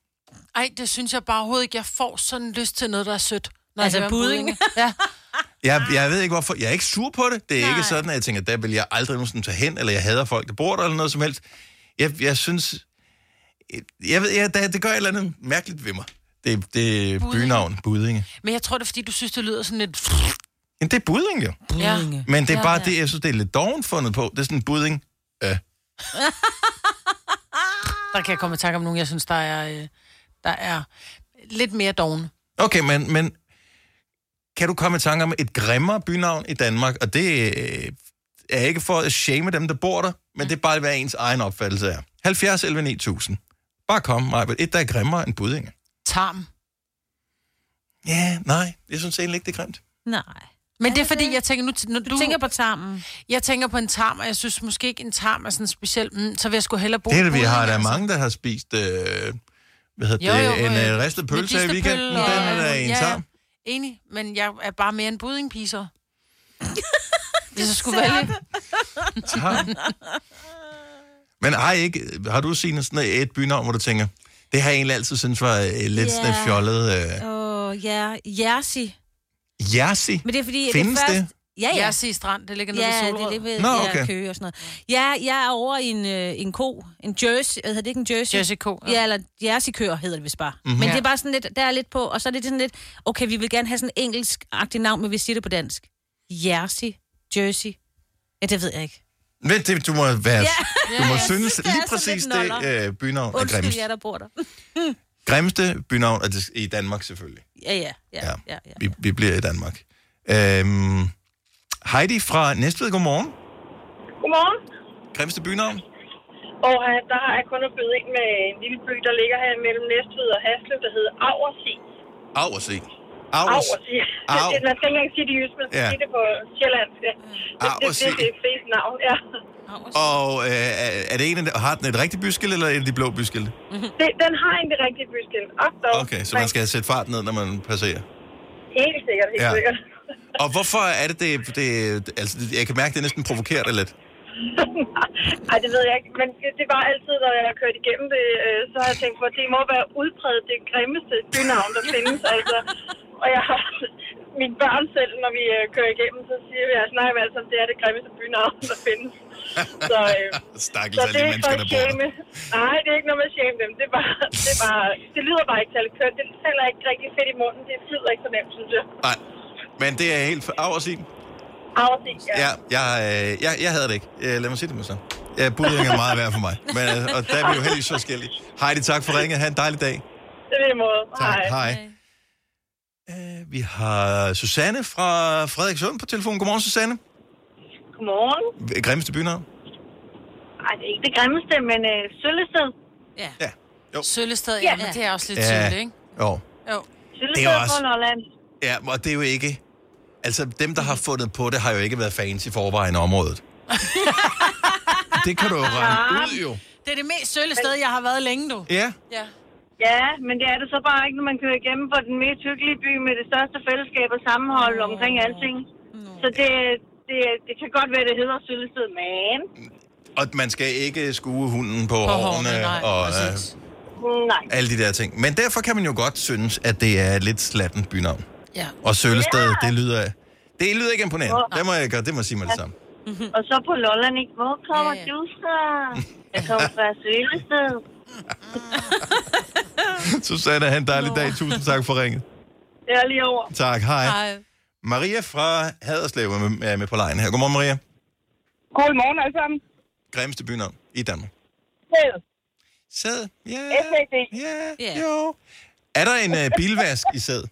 Ej, det synes jeg bare overhovedet ikke. Jeg får sådan lyst til noget, der er sødt. Når Altså jeg hører budding? budding. Ja. Jeg, jeg ved ikke hvorfor. Jeg er ikke sur på det. Det er Nej. ikke sådan, at jeg tænker, der vil jeg aldrig nogensinde tage hen, eller jeg hader folk, der bor der, eller noget som helst. Jeg, jeg synes... Jeg ved, jeg, det, det gør et eller andet mærkeligt ved mig. Det, det er Buddinge. bynavn, Budinge. Men jeg tror det er, fordi du synes, det lyder sådan lidt... Men det er Budinge jo. Ja. Men det er Ja, bare ja. det, jeg synes, det er lidt doven fundet på. Det er sådan en budding. Øh. Der kan jeg komme i tanke om nogen, jeg synes, der er, øh, der er lidt mere dogne. Okay, men, men kan du komme i tanke om et grimmere bynavn i Danmark? Og det øh, er ikke for at shame dem, der bor der, men det er bare, hvad ens egen opfattelse er. 70 11 9000. Bare kom, Maja. Et, der er grimmere end Budinge. Tarm. Ja, nej. Jeg synes egentlig ikke, det er grimt. Nej. Men det er fordi, jeg tænker nu... Når du, Du tænker på tarmen. Jeg tænker på en tarm, og jeg synes måske ikke, en tarm er sådan speciel. Mm, så vil jeg sgu hellere bo Det er det, vi har. Der er altså. mange, der har spist... Øh, hvad hedder Jo, det? jo, en øh, ristet pølse i weekenden. Den er der en ja, tarm. Enig, men jeg er bare mere en buddingpiser. Hvis jeg skulle vælge. Tarm. Men har, ikke, har du set sådan et bynavn, hvor du tænker, det har jeg egentlig altid synes var øh, lidt sådan et Ja. fjollet... Øh, Åh, ja. Jersi. Jersi. Men det er fordi... Findes det, det? først, Ja, ja. Jersey Strand, det ligger nede ja, ved det Solrød. er det ved Nå, okay. Køge og sådan noget. Ja, jeg er over i en, øh, en ko, en jersey, hedder det ikke en jersey? Jersey-ko, Ja, ja eller jersey-køer hedder det vist bare. Mhm. Mm-hmm. Men Ja. det er bare sådan lidt, der er lidt på, og så er det sådan lidt, okay, vi vil gerne have sådan en engelsk-agtig navn, men vi siger det på dansk. Jersey, jersey. Ja, det ved jeg ikke. Men det, du må være... Ja. Du må Ja, synes synes, det lige præcis det øh, bynavn er Undskyld grimmest. jer, der bor der. Grimmeste bynavn er det i Danmark selvfølgelig. Ja, ja, ja. Ja. ja, ja. Vi, vi bliver i Danmark. Øhm, Heidi fra Næstved, godmorgen. Godmorgen. Grimmeste bynavn? Og uh, der har jeg kun at byde ind med en lille by, der ligger her mellem Næstved og Haslev, der hedder Aversi. Aversi. Avers. Aversi. Det- Man skal ikke engang sige det i jysk, man skal Ja. sige det på sjællandsk. Ja. Det, det, Aversi. det, det er et fedt navn, ja. Og øh, er- det en har den et rigtigt byskilt, eller en af de blå byskilte? Det, den har egentlig rigtig byskilt. Op dog. Okay, så man skal sætte fart ned, når man passerer. Helt sikkert, helt Ja. sikkert. Og hvorfor er det det... det altså, jeg kan mærke, det næsten provokerer det lidt. Ej, det ved jeg ikke. Men det, det var altid, når jeg kørte igennem det, øh, så har jeg tænkt på, at det må være udpræget det grimmeste bynavn, der findes. Altså. Og jeg har mine børn selv, når vi øh, kører igennem, så siger vi, at snakker vi altså, om det er det grimmeste bynavn, der findes. Så, øh, Stakkels så alle det de er ikke mennesker, der bor der. shame. Nej, det er ikke noget med at shame dem. Det, er bare, det, er bare, det lyder bare ikke særlig kørt. Det falder ikke rigtig fedt i munden. Det flyder ikke så nemt, synes jeg. Nej, men det er helt aversi. Afsig, ja. Ja, jeg, øh, jeg, jeg havde det ikke. Øh, lad mig sige det med så. Ja, budring er meget værd for mig. Men, øh, og der er vi jo heldigvis forskellige. Heidi, tak for ringet. Ha' en dejlig dag. Det er det måde. Tak. Hej. Øh, vi har Susanne fra Frederikssund på telefon. Godmorgen, Susanne. Godmorgen. Grimmeste bynavn? Ej, det er ikke det grimmeste, men øh, Søllested. Ja. ja. Jo. Søllested, ja, men det er også lidt Ja. tydeligt, ikke? Jo. Jo. Søllested Det er også- på Lolland. Ja, og det er jo ikke... Altså, dem, der har fundet på det, har jo ikke været fans i forvejen af området. det kan du jo regne ud, jo. Det er det mest sølle sted, jeg har været længe, du. Ja. Ja. Ja, men det er det så bare ikke, når man kører igennem for den mest hyggelige by med det største fællesskab og sammenhold oh. omkring alting. Så det, det, det kan godt være, det hedder Søllested, men... Og man skal ikke skue hunden på, På hårene hårene, nej, og øh, Nej. alle de der ting. Men derfor kan man jo godt synes, at det er et lidt slatten bynavn. Ja. Og Sølsted, Ja. det lyder... Det lyder ikke imponerende. Det må jeg, gøre, det må jeg sige mig det samme. Og så på Lolland, ikke? Hvor kommer du fra? Jeg kommer fra Søllested. Susanne, have en dejlig dag. Tusind tak for ringet. Det er lige over. Tak, hej. Maria fra Haderslev er med, er med på lejen her. Godmorgen, Maria. Godmorgen alle sammen. Grimmeste bynavn i Danmark. Sæd. Sæd? Ja. SAD. Ja, jo. Er der en uh, bilvask i sæd?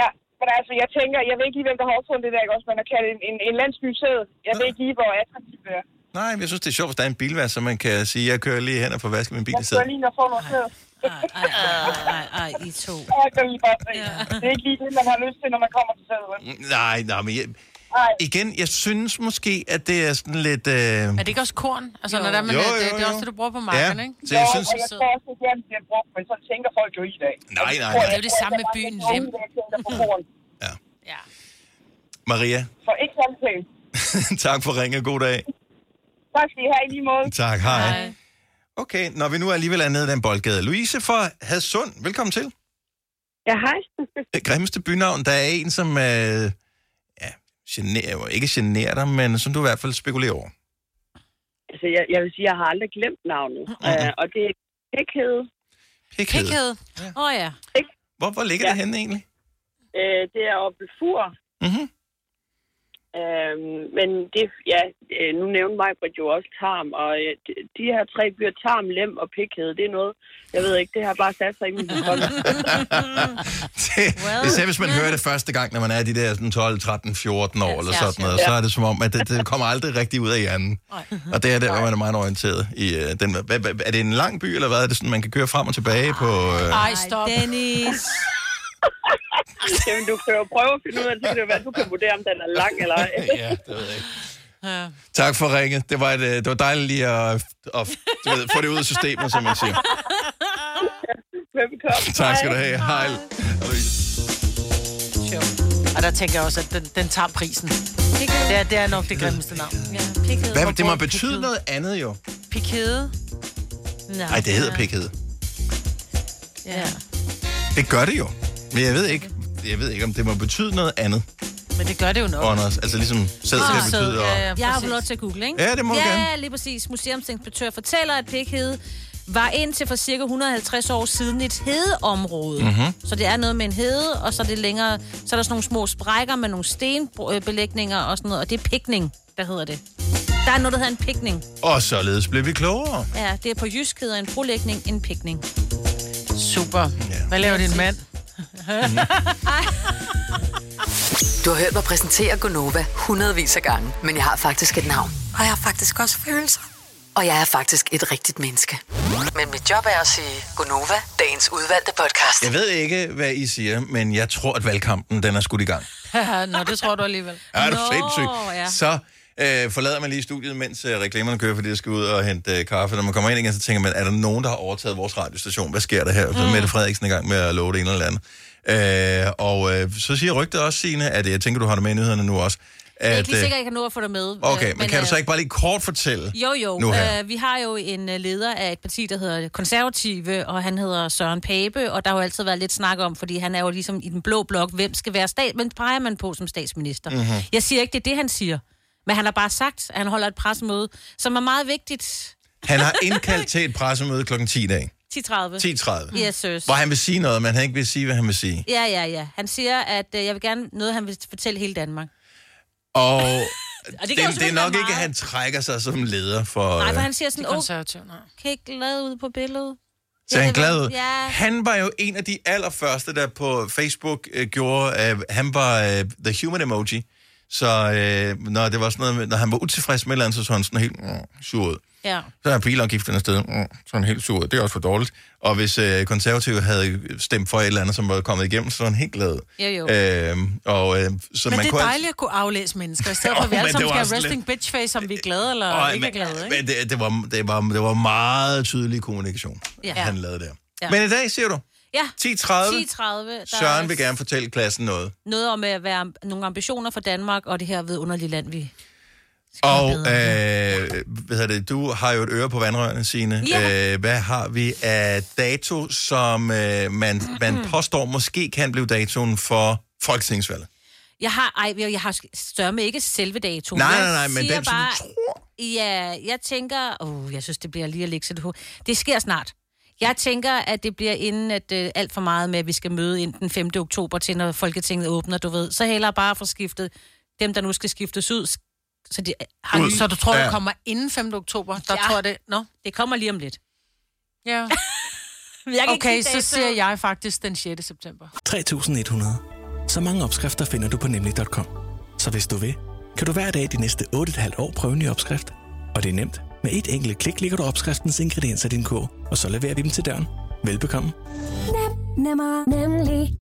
Ja, men altså, jeg tænker, jeg ved ikke lige, hvem der har opfundet det der, ikke også? Man har kaldt en, en, en landsby sæd. Jeg ved ikke lige, hvor attraktivt det er. Nej, men jeg synes, det er sjovt, hvis der er en bilvask, så man kan sige, jeg kører lige hen og får vasket min bil i Jeg sæd. skal lige nå at få noget sæd. Ej, ej, I to. Jeg kan lige se. Det er ikke lige det, man har lyst til, når man kommer til sæd. vel? Nej, nej, men jeg, Nej. igen, jeg synes måske, at det er sådan lidt... Øh... Er det ikke også korn? Altså, når der, man, Jo, det, jo, det, det er jo. også det, du bruger på marken, Ja, ikke? så jeg Jo, synes- og jeg tror også, det er det bliver brugt, men så tænker folk jo i dag. Nej, nej, Det nej. er jo det samme med byen Lem. Maria, Så ikke samtale. tak for ringet. God dag. Tak skal I have i lige måde. Tak, hej. Okay, når vi nu alligevel er nede i den boldgade. Louise fra Hadsund, velkommen til. Ja, hej. Det grimmeste bynavn, der er en, som øh, ja, generer, ikke generer dig, men som du i hvert fald spekulerer over. Altså, jeg, jeg vil sige, jeg har aldrig glemt navnet. Uh, og det er Pikhede. Pikhede. Åh oh, ja. Hvor, hvor ligger ja. det henne egentlig? Uh, det er oppe ved Fur. Mm-hmm. Øhm, men det, ja, øh, nu nævnte mig jo også Tarm, og øh, de, her tre byer, Tarm, Lem og Pikhed, det er noget, jeg ved ikke, det har bare sat sig i min befolkning. Well. Især hvis man hører det første gang, når man er de der sådan 12, 13, 14 år eller ja, sådan noget, ja. så er det som om, at det, det kommer aldrig rigtig ud af hjernen. Og det er der, hvor man er meget orienteret i uh, den. Er det en lang by, eller hvad er det sådan, man kan køre frem og tilbage på? Uh... Ej, stop. Dennis. Jamen, du kan jo prøve at finde ud af, så kan det være, du kan vurdere, om den er lang eller ej. ja, det ved jeg ikke. Tak for ringet. Det var, et, øh, det var dejligt lige at, at du ved, få det ud af systemet, som man siger. Velbekomme. Tak skal du have. Hej. Og der tænker jeg også, at den, den tager prisen. Det er, det er nok det grimmeste navn. Ja, Hvad, det må betyde noget andet jo. Pikede. Nej, det hedder pikhed. Ja. Det gør det jo. Men jeg ved ikke, jeg ved ikke om det må betyde noget andet. Men det gør det jo nok. Ånders. Altså ligesom sæd Ah, kan betyde... ja, ja. Jeg har fået lov til at google, ikke? Ja, det må ja, gerne. Ja, lige præcis. Museumsinspektør fortæller, at Pikhede var indtil for cirka 150 år siden et hedeområde. Mhm. Så det er noget med en hede, og så er det længere, så er der sådan nogle små sprækker med nogle stenbelægninger og sådan noget, og det er pikning, der hedder det. Der er noget, der hedder en pikning. Og således blev vi klogere. Ja, det er på jysk hedder en brolægning en pikning. Super. Hvad laver din mand? Du har hørt mig præsentere Gonova hundredvis af gange, men jeg har faktisk et navn. Og jeg har faktisk også følelser. Og jeg er faktisk et rigtigt menneske. Men mit job er at sige Gonova, dagens udvalgte podcast. Jeg ved ikke, hvad I siger, men jeg tror, at valgkampen den er skudt i gang. Nå, det tror du alligevel. Er du Nå, sindssyg? Ja. Så øh, forlader man lige studiet, mens øh, reklamerne kører, fordi jeg skal ud og hente øh, kaffe. Når man kommer ind igen, så tænker man, er der nogen, der har overtaget vores radiostation? Hvad sker der her? Så er Mette Frederiksen i gang med at love det ene eller andet. Øh, og øh, så siger rygtet også, Signe, at jeg tænker, du har det med i nyhederne nu også. Jeg er At, ikke lige øh, sikker, at jeg kan nå at få dig med. Okay, øh, men kan du øh, så ikke bare lige kort fortælle? Jo, jo. Nu her. Øh, vi har jo en øh, leder af et parti, der hedder Konservative, og han hedder Søren Pape, og der har jo altid været lidt snak om, fordi han er jo ligesom i den blå blok, hvem skal være stat, men peger man på som statsminister. Mhm. Mm-hmm. Jeg siger ikke, det er det, han siger. Men han har bare sagt, at han holder et pressemøde, som er meget vigtigt. Han har indkaldt til et pressemøde kl. 10 i dag. 10.30. 10.30. Yes, sirs. Hvor han vil sige noget, men han ikke vil sige, hvad han vil sige. Ja, ja, ja. Han siger, at øh, jeg vil gerne noget, han vil fortælle hele Danmark. Og det det, det, det er nok ikke, at han trækker sig som leder for... Nej, for øh, han siger sådan, åh, kan ikke lade ud på billedet? Så han glad ud. Ja. Han var jo en af de allerførste, der på Facebook øh, gjorde, øh, han var øh, the human emoji. Så øh, når det var sådan noget, med- når han var utilfreds med et eller andet, så så han sådan helt mm, sur ud. Ja. Så er bilafgiften afsted, mm, så er han helt sur ud. Det er også for dårligt. Og hvis øh, konservative havde stemt for et eller andet, som var kommet igennem, så var han helt glad. Jo, jo. Øh, og, øh, så Men man det er kunne dejligt at kunne aflæse mennesker, i stedet for at vi alle men sammen skal resting bitch face, om vi er glade eller Øj, ikke er men, glade, ikke? men det, det, var, det, var, det var meget tydelig kommunikation, Ja. han lavede der. Ja. Men i dag, siger du, Ja. 10.30. 10.30. Der Søren vil gerne fortælle klassen noget. noget om at være nogle ambitioner for Danmark og det her vidunderlige land, vi... Og øh, hvad hedder det, du har jo et øre på vandrørene, Signe. Ja. Øh, hvad har vi af dato, som øh, man, man påstår måske kan blive datoen for folketingsvalget? Jeg har, ej, jeg, har større ikke selve datoen. Nej, nej, nej, men den, som du bare, tror. Ja, jeg tænker... Oh, jeg synes, det bliver lige at lægge sig det. Det sker snart. Jeg tænker, at det bliver inden at øh, alt for meget med, at vi skal møde ind den 5. oktober til, når Folketinget åbner, du ved. Så heller bare få skiftet dem, der nu skal skiftes ud. Så, de, Har du, så du tror, Ja. det kommer inden 5. oktober? Der Ja. tror jeg det... Nå? Det kommer lige om lidt. Ja. Jeg kan ikke Okay, sige så siger jeg faktisk den 6. september. 3100. Så mange opskrifter finder du på nemlig.com. Så hvis du vil, kan du hver dag de næste 8,5 år prøve en ny opskrift. Og det er nemt. Med et enkelt klik ligger du opskriftens ingredienser i din kog, og så leverer vi dem til døren. Velbekomme. Nemmer, nemlig.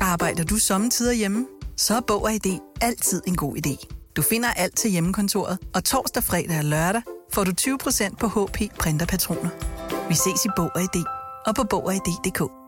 Arbejder du sommetider hjemme? Så er Bog og ID altid en god idé. Du finder alt til hjemmekontoret, og torsdag, fredag og lørdag får du 20% på HP printerpatroner. Vi ses i Bog og ID og på Bog og ID.dk.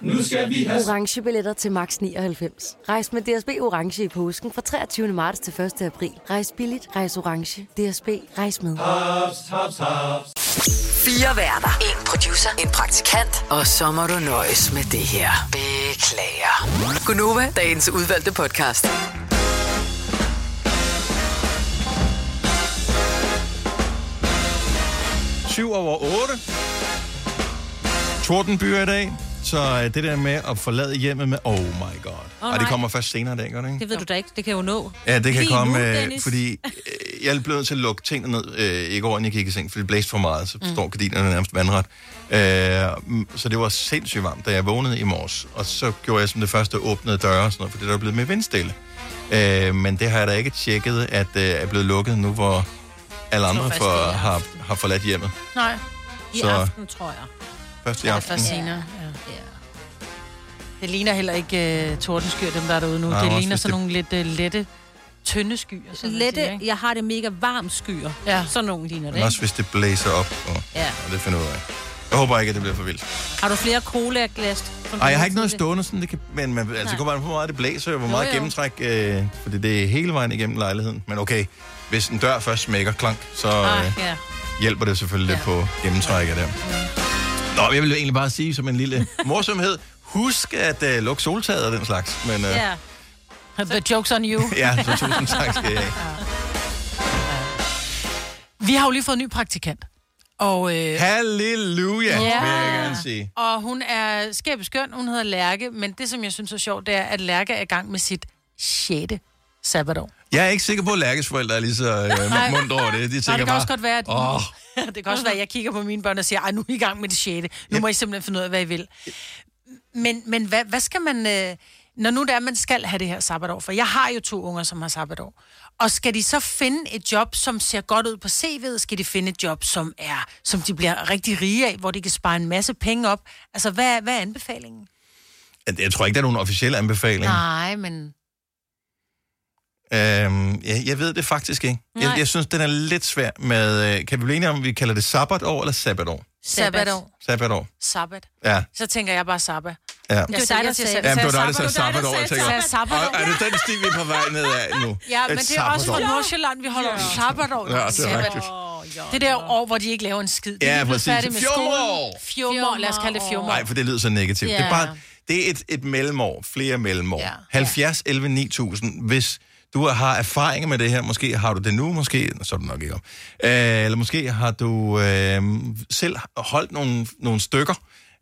Nu skal vi have... Orange billetter til max 99. Rejs med DSB Orange i påsken fra 23. marts til 1. april. Rejs billigt, rejs orange. DSB, rejs med. Haps, haps, haps. Fire værter. En producer. En praktikant. Og så må du nøjes med det her. Beklager. Gunova, dagens udvalgte podcast. Syv over 8. Tordenbyer i dag. Så øh, det der med at forlade hjemmet med... Oh my god. Åh, og det kommer først senere dag, gør det ikke? Det ved du da ikke. Det kan jo nå. Ja, det kan Lige komme, nu, øh, fordi øh, jeg blev nødt til at lukke tingene ned øh, i går, inden jeg gik i seng, fordi det blæste for meget, så Mm. står gardinerne nærmest vandret. Øh, mm, så det var sindssygt varmt, da jeg vågnede i morges, og så gjorde jeg som det første åbnede døre og sådan noget, for det der er blevet mere vindstille. Øh, men det har jeg da ikke tjekket, at øh, er blevet lukket nu, hvor alle andre for, har, har forladt hjemmet. Nej. I Så- aften, tror jeg. Først i Ja, aften. først senere. Ja. Det ligner heller ikke uh, tordenskyr, dem der er derude nu. Nej, det ligner sådan det- nogle lidt uh, lette tynde skyer. Som man Lette, siger, ikke? jeg har det mega varmt skyer. Ja. Sådan nogen ligner det, Men også ikke? hvis det blæser op, og, Ja. og det finder ud af. Jeg håber ikke, at det bliver for vildt. Har du flere cola-glas? som Ej, jeg har ikke noget stående, sådan det kan, men man, altså, det Nej. går bare på, hvor meget det blæser, og hvor Jo, meget jo. gennemtræk, øh, fordi det er hele vejen igennem lejligheden. Men okay, hvis en dør først smækker klank, så Ah, øh, ja. hjælper det selvfølgelig lidt på gennemtrækket der. Nå, jeg vil egentlig bare sige som en lille morsomhed, husk at øh, lukke soltaget og den slags. Men, øh, Ja. The joke's on you. ja, så tusind tak skal jeg have. Vi har jo lige fået en ny praktikant. Og, øh, Halleluja, Ja. vil jeg gerne sige. og hun er skæb skøn, hun hedder Lærke, men det, som jeg synes er sjovt, det er, at Lærke er i gang med sit 6. sabbatår. Jeg er ikke sikker på, at Lærkes forældre er lige så øh, mundt over det. De Nej, tænker det kan bare, også godt være, at Åh, det kan også være, at jeg kigger på mine børn og siger, ej, nu er I i gang med det 6. Nu må I simpelthen finde ud af, hvad I vil. Men, men hvad, hvad skal man, øh, når nu det er, man skal have det her sabbatår? For jeg har jo to unger, som har sabbatår. Og skal de så finde et job, som ser godt ud på CV'et? Skal de finde et job, som er, som de bliver rigtig rige af, hvor de kan spare en masse penge op? Altså, hvad, er- hvad er anbefalingen? jeg, jeg tror ikke, der er nogen officiel anbefaling. Nej, men... Øhm, ja, jeg ved det faktisk ikke. Jeg, Nej. jeg synes, den er lidt svær med... Øh, kan vi blive enige om, vi kalder det sabbatår eller sabbatår? Sabbatår. Sabbatår. Sabbat. Ja. Så tænker jeg bare sabbat. Ja. Jeg Det var sagde dig, der sagde- Ja, det var dig, der sagde sabbatår. Jeg tænker, sagde sabbatår. "Og er det den sti, vi er på vej ned af nu? Ja, men det er også fra. Nordsjælland, vi holder ja. sabbatår. Ja, det er rigtigt. Det der år, hvor de ikke laver en skid. Ja, er præcis. skolen. Fjumreår. Lad os kalde det fjumreår. Nej, for det lyder så negativt. Det er bare det er et, et mellemår, flere mellemår. Ja. 70, 11, 9000. Hvis du har erfaringer med det her, måske har du det nu, måske, så er du nok ikke om. Øh, eller måske har du øh, selv holdt nogle, nogle stykker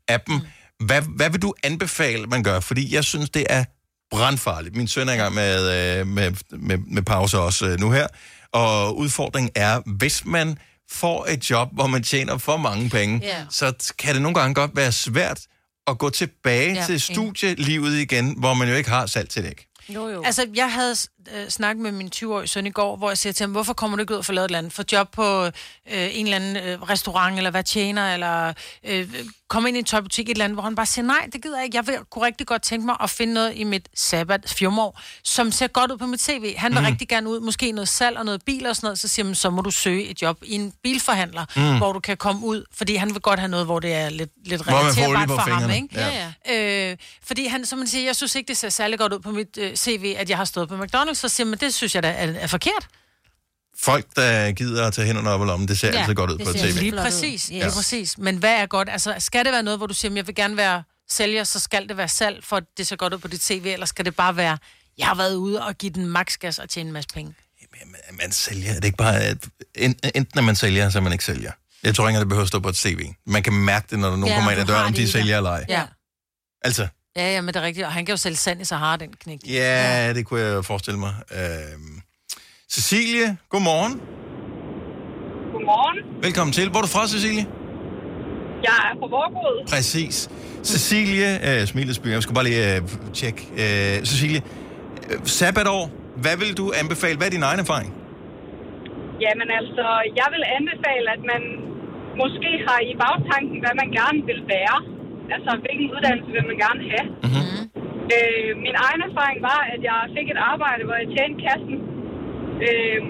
af dem. Mm. Hvad, hvad vil du anbefale, man gør? Fordi jeg synes, det er brandfarligt. Min søn er i gang med, øh, med, med, med pause også øh, nu her. Og udfordringen er, hvis man får et job, hvor man tjener for mange penge, Ja. så kan det nogle gange godt være svært at gå tilbage ja, til studielivet igen, hvor man jo ikke har salt til dæk. Jo, jo. Altså, jeg havde øh, snakket med min 20-årige søn i går, hvor jeg siger til ham, hvorfor kommer du ikke ud og får lavet et eller andet? For job på øh, en eller anden øh, restaurant, eller hvad tjener, eller øh, komme ind i en tøjbutik, et eller andet, hvor han bare siger, nej, det gider jeg ikke. Jeg vil, kunne rigtig godt tænke mig at finde noget i mit sabbat, fjumår, som ser godt ud på mit tv. Han vil mm. rigtig gerne ud, måske noget salg og noget bil og sådan noget, så siger man, så må du søge et job i en bilforhandler, Mm. hvor du kan komme ud, fordi han vil godt have noget, hvor det er lidt, lidt relaterbart for ham, fingrene. ikke? Ja. Ja. Øh, fordi han, som man siger, jeg synes ikke, det ser særlig godt ud på mit øh, CV, at jeg har stået på McDonald's, så siger man, det synes jeg da er, er forkert. Folk, der gider at tage hænderne op og lommen, det ser ja, altid godt ud på tv. Lige præcis, Ja. ja. lige præcis. Men hvad er godt? Altså, skal det være noget, hvor du siger, jeg vil gerne være sælger, så skal det være salg, for at det ser godt ud på dit CV, eller skal det bare være, jeg har været ude og give den maksgas og tjene en masse penge? Man sælger, er det ikke bare... at en- Enten er man sælger, så er man ikke sælger. Jeg tror ikke, at det behøver at stå på et CV. Man kan mærke det, når der nogen Ja, kommer ind ad døren, om det de i er sælger eller ej. Ja. Altså, Ja, ja, men det er rigtigt. Og han kan jo sælge sand i Sahara, den knæk. ja, det kunne jeg forestille mig. Øhm, Cecilie, godmorgen. Godmorgen. Velkommen til. Hvor er du fra, Cecilie? Jeg er på Vorgod. Præcis. Cecilie, øh, Smilesby, jeg skal bare lige øh, tjekke. Øh, Cecilie, øh, sabbatår, hvad vil du anbefale? Hvad er din egen erfaring? Jamen altså, jeg vil anbefale, at man måske har i bagtanken, hvad man gerne vil være. Altså, hvilken uddannelse vil man gerne have. Mm-hmm. Øh, min egen erfaring var, at jeg fik et arbejde, hvor jeg tjente kassen. Øh,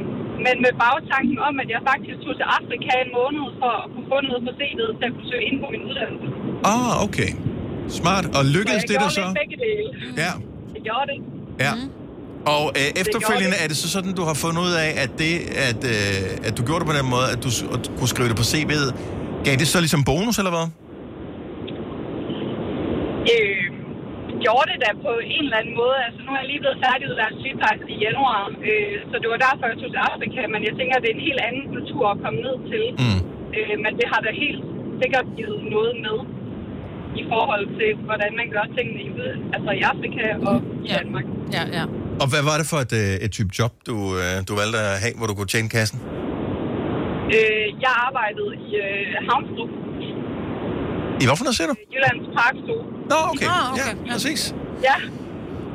men med bagtanken om, at jeg faktisk tog til Afrika en måned for at kunne få noget på CV'et, til at kunne søge ind på min uddannelse. Ah, okay. Smart. Og lykkedes jeg det der så? begge dele. Ja. Jeg gjorde det. Ja. Og øh, efterfølgende det. er det så sådan, du har fundet ud af, at det, at, øh, at du gjorde det på den måde, at du at du kunne skrive det på CV'et, gav det så ligesom bonus, eller hvad? Øh, gjorde det da på en eller anden måde. Altså, nu er jeg lige blevet færdiguddannet sygeplejerske i januar, øh, så det var derfor, jeg tog til Afrika. Men jeg tænker, at det er en helt anden kultur at komme ned til. Mm. Øh, men det har da helt sikkert givet noget med i forhold til, hvordan man gør tingene i, altså i Afrika og i Danmark. Ja, ja. Og hvad var det for et, øh, et type job, du, øh, du valgte at have, hvor du kunne tjene kassen? Øh, jeg arbejdede i øh, Havnstrup, I hvorfor noget, siger du? Jyllands Parkstue. Nå, okay. Ah, okay. Ja, præcis. Ja.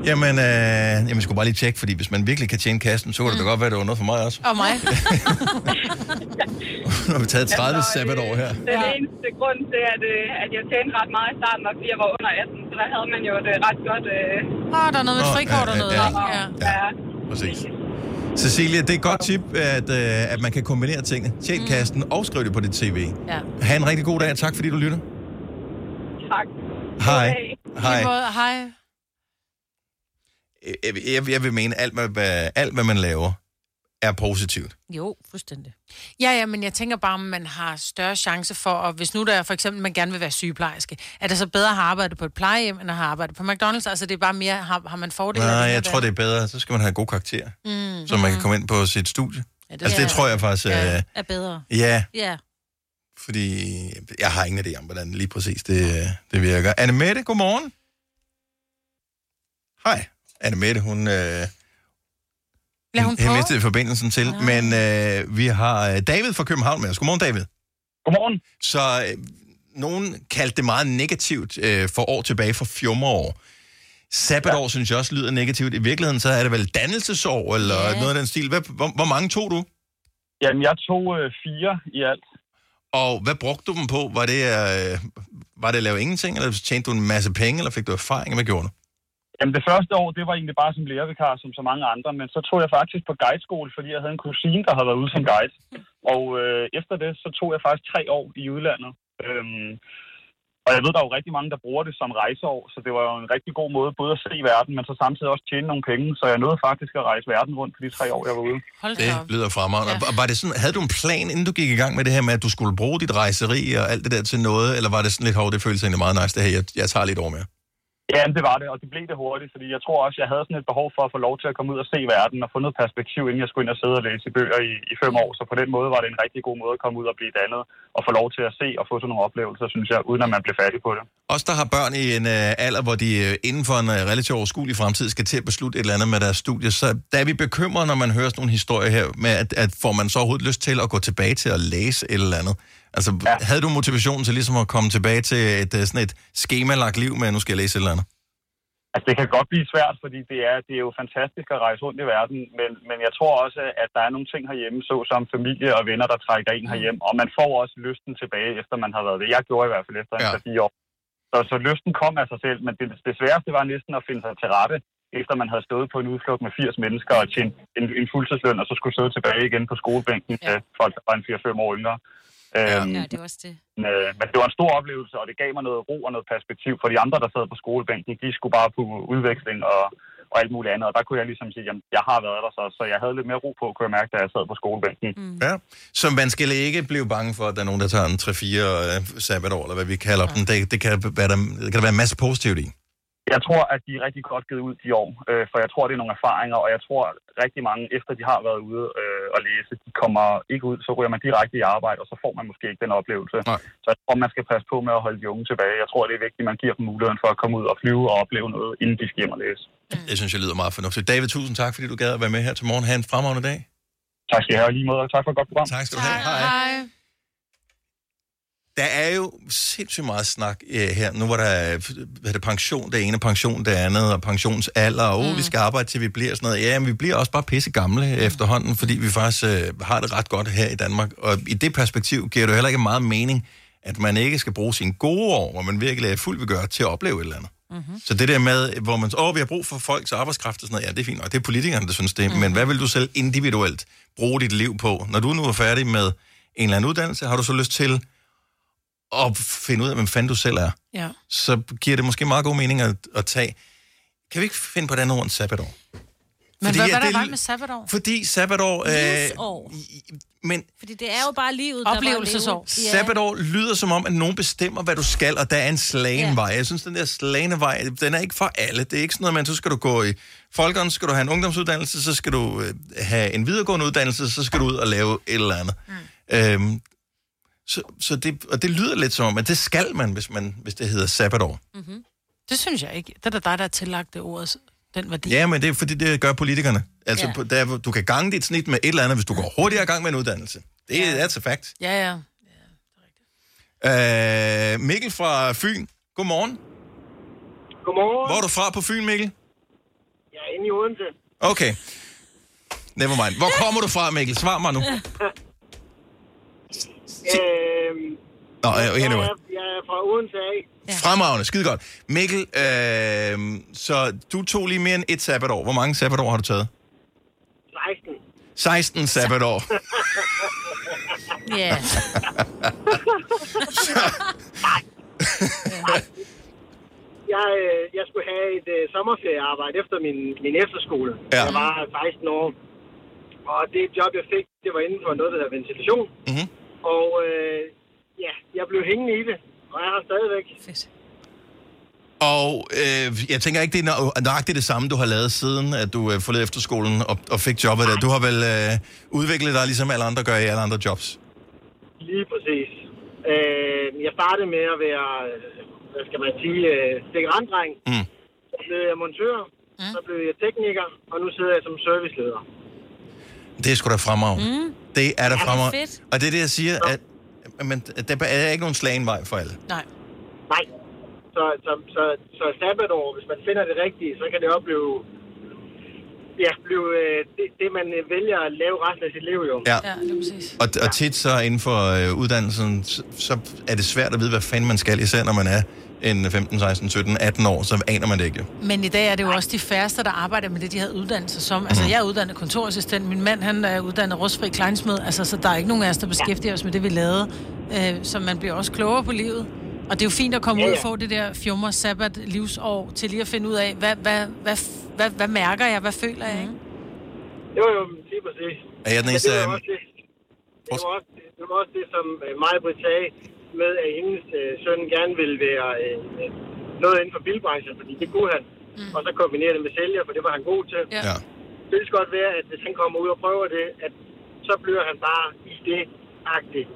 Jamen, øh, jamen, jeg skulle bare lige tjekke, fordi hvis man virkelig kan tjene kassen, så kunne det da godt være, det var noget for mig også. Og mig. Nu har vi taget 30 Altså, sabbatår her. Den eneste grund til, at, øh, at jeg tjente ret meget i starten, var, fordi jeg var under 18, så der havde man jo et øh, ret godt... Øh, Åh, der er noget med Nå, frikort ja, og noget, ja, ikke? ja. Ja. ja. Præcis. Cecilia, det er et godt tip, at, øh, at man kan kombinere tingene. Tjek kasten og skriv det på dit tv. Ja. Ha' en rigtig god dag, og tak fordi du lytter. Tak. Hej. Hej. Hej. Jeg, jeg, jeg vil mene, alt hvad, alt, hvad man laver, er positivt. Jo, fuldstændig. Ja, ja, men jeg tænker bare, om man har større chance for, og hvis nu der er for eksempel, man gerne vil være sygeplejerske, er det så bedre at have arbejdet på et plejehjem, end at have arbejdet på McDonald's? Altså det er bare mere, har, har man fordele Nej, det jeg tror, det er bedre. Så skal man have en god karakter, Mm. så man kan komme ind på sit studie. Ja, altså, det tror jeg faktisk... ja, Øh, er bedre. ja, Ja. Fordi jeg har ingen idé om, hvordan lige præcis det, det virker. Anne Mette, godmorgen. Hej. Anne Mette, hun... Øh, Lad hun jeg mistede forbindelsen til, ah. men øh, vi har øh, David fra København med os. Godmorgen, David. Godmorgen. Så øh, nogen kaldte det meget negativt øh, for år tilbage for fjumreår. Sabbatår ja. synes jeg også lyder negativt. I virkeligheden så er det vel dannelsesår eller ja. noget af den stil. Hvad, hvor, hvor mange tog du? Jamen, jeg tog øh, fire i alt. Og hvad brugte du dem på? Var det, øh, var det at lave ingenting, eller tjente du en masse penge, eller fik du erfaring? Hvad gjorde du? Jamen, det første år, det var egentlig bare som lærervikar, som så mange andre, men så tog jeg faktisk på guideskole, fordi jeg havde en kusine, der havde været ude som guide. Og øh, efter det, så tog jeg faktisk tre år i udlandet. Øhm, og jeg ved, der er jo rigtig mange, der bruger det som rejseår, så det var jo en rigtig god måde både at se verden, men så samtidig også tjene nogle penge. Så jeg nåede faktisk at rejse verden rundt for de tre år, jeg var ude. Det lyder fremragende. Ja. Var det sådan, havde du en plan, inden du gik i gang med det her med, at du skulle bruge dit rejseri og alt det der til noget, eller var det sådan lidt hårdt, det føltes egentlig meget nice, det her, jeg, jeg tager lidt over med? Ja, det var det, og det blev det hurtigt, fordi jeg tror også, jeg havde sådan et behov for at få lov til at komme ud og se verden og få noget perspektiv, inden jeg skulle ind og sidde og læse i bøger i, i fem år. Så på den måde var det en rigtig god måde at komme ud og blive dannet og få lov til at se og få sådan nogle oplevelser, synes jeg, uden at man bliver færdig på det. Også der har børn i en øh, alder, hvor de øh, inden for en øh, relativt overskuelig fremtid skal til at beslutte et eller andet med deres studie, så der er vi bekymrede, når man hører sådan nogle historier her, med at, at får man så overhovedet lyst til at gå tilbage til at læse et eller andet. Altså, ja. havde du motivationen til ligesom at komme tilbage til et, øh, sådan et skemalagt liv med, at nu skal jeg læse et eller andet? Altså, det kan godt blive svært, fordi det er, det er jo fantastisk at rejse rundt i verden, men, men jeg tror også, at der er nogle ting herhjemme, såsom familie og venner, der trækker en herhjem, og man får også lysten tilbage, efter man har været ved. Jeg gjorde i hvert fald efter en Ja. fire år. Så, så lysten kom af sig selv, men det, det sværeste var næsten at finde sig til rette, efter man havde stået på en udflugt med 80 mennesker og tjent en, en fuldtidsløn, og så skulle sidde tilbage igen på skolebænken ja. til folk, der var en 4-5 år yngre. Øhm, Ja, det var også det. men, øh, men det var en stor oplevelse, og det gav mig noget ro og noget perspektiv. For de andre, der sad på skolebænken, de skulle bare på udveksling og, og alt muligt andet. Og der kunne jeg ligesom sige, at jeg har været der, så, så jeg havde lidt mere ro på, kunne jeg mærke, da jeg sad på skolebænken. Mm. Ja. Så man skal ikke blive bange for, at der er nogen, der tager en 3-4 øh, sabbatår, eller hvad vi kalder dem. Det, det, kan være, der, det kan der være en masse positivt i. Jeg tror, at de er rigtig godt givet ud de år, øh, for jeg tror, det er nogle erfaringer, og jeg tror rigtig mange, efter de har været ude øh, og læse, de kommer ikke ud, så ryger man direkte i arbejde, og så får man måske ikke den oplevelse. Nej. Så jeg tror, man skal passe på med at holde de unge tilbage. Jeg tror, det er vigtigt, at man giver dem muligheden for at komme ud og flyve og opleve noget, inden de skal hjem og læse. Det synes jeg lyder meget fornuftigt. David, tusind tak, fordi du gad at være med her til morgen. Ha' en fremragende dag. Tak skal I have, og lige måde, og tak for et godt program. Tak skal du have. Hej. Hej. Der er jo sindssygt meget snak øh, her. Nu var der hvad er det, pension, det ene pension, det andet, og pensionsalder, og mm. vi skal arbejde til vi bliver sådan noget. Ja, men vi bliver også bare pisse gamle mm. efterhånden, fordi vi faktisk øh, har det ret godt her i Danmark. Og i det perspektiv giver det heller ikke meget mening, at man ikke skal bruge sine gode år, hvor man virkelig er fuld gør til at opleve et eller andet. Mm-hmm. Så det der med, hvor man, åh, vi har brug for folks arbejdskraft og sådan noget, ja, det er fint, og det er politikerne, der synes det, mm. men hvad vil du selv individuelt bruge dit liv på? Når du nu er færdig med en eller anden uddannelse, har du så lyst til at finde ud af, hvem fanden du selv er? Ja. Så giver det måske meget god mening at, at tage, kan vi ikke finde på et andet ord end sabbatår? Men Fordi, hvad, er det der er vej med sabbatår? Fordi sabbatår... Øh, Livsår. men Fordi det er jo bare livet, der Oplevelsesår. bare lever. Sabbatår lyder som om, at nogen bestemmer, hvad du skal, og der er en slagenvej. Jeg synes, den der slagenvej, den er ikke for alle. Det er ikke sådan noget, man så skal du gå i folkeren, så skal du have en ungdomsuddannelse, så skal du øh, have en videregående uddannelse, så skal du ud og lave et eller andet. Mm. Øhm, så, så det, og det lyder lidt som om, at det skal man, hvis, man, hvis det hedder sabbatår. Mm-hmm. Det synes jeg ikke. Det er da dig, der har tillagt det ordet, den værdi. Ja, men det er fordi, det gør politikerne. Altså, Ja. ja. der, du kan gange dit snit med et eller andet, hvis du går hurtigere i gang med en uddannelse. Det er ja. that's a fact. Ja, ja. Øh, Mikkel fra Fyn, godmorgen. Godmorgen. Hvor er du fra på Fyn, Mikkel? Jeg er inde i Odense. Okay. Never mind. Hvor kommer du fra, Mikkel? Svar mig nu. Øhm, Nå, jeg, anyway. er, jeg er fra Odense af. Fremragende, skide godt. Mikkel, øh, så du tog lige mere end et sabbatår. Hvor mange sabbatår har du taget? 16. 16 sabbatår. Ja. Jeg, øh, jeg skulle have et øh, sommerferiearbejde efter min, min efterskole. Ja. Jeg var 16 år. Og det job, jeg fik, det var inden for noget, der hedder ventilation. Mm-hmm. Og øh, ja, jeg blev hængende i det. Og jeg har stadigvæk. Fedt. Og øh, jeg tænker ikke, det er nø- nøjagtigt det samme, du har lavet siden, at du øh, forlod efterskolen og, og fik jobbet der. Du har vel øh, udviklet dig, ligesom alle andre gør i alle andre jobs. Lige præcis. Øh, jeg startede med at være, øh, hvad skal man sige, øh, dekkerantdreng. Mm. Så blev jeg montør. Mm. Så blev jeg tekniker. Og nu sidder jeg som serviceleder. Det er sgu da fremragende. Mm. Det er da Ja, fremragende. fedt. Og det er det, jeg siger, at, men, at der er ikke nogen slagen vej for alle. Nej. Nej. Så, så, så, så sabbatår, hvis man finder det rigtige, så kan det opleve ja, blive øh, det, det, man øh, vælger at lave resten af sit liv jo. Ja. Ja, lige præcis. Og, og tit så inden for øh, uddannelsen, så, så er det svært at vide, hvad fanden man skal, især når man er en 15, 16, 17, 18 år, så aner man det ikke. Men i dag er det jo også de færreste, der arbejder med det, de havde uddannelse som. Altså, Mhm. jeg er uddannet kontorassistent. Min mand, han er uddannet rustfri kleinsmed. Altså, så der er ikke nogen af os, der beskæftiger os med det, vi lavede. Øh, så man bliver også klogere på livet. Og det er jo fint at komme Ja, ud og ja. få det der fjummer, sabbat, livsår, til lige at finde ud af, hvad, hvad, hvad, hvad, hvad mærker jeg, hvad føler jeg, ikke? Jo, jo, lige præcis. Er jeg den eneste, det var øh, også det, det, var også, det var også det, som øh, Maja sagde, med at hendes øh, søn gerne ville være øh, noget inden for bilbranchen, fordi det kunne han. Mm. Og så kombinere det med sælger, for det var han god til. Ja. ja. Det kan godt være, at hvis han kommer ud og prøver det, at så bliver han bare i det agtigt.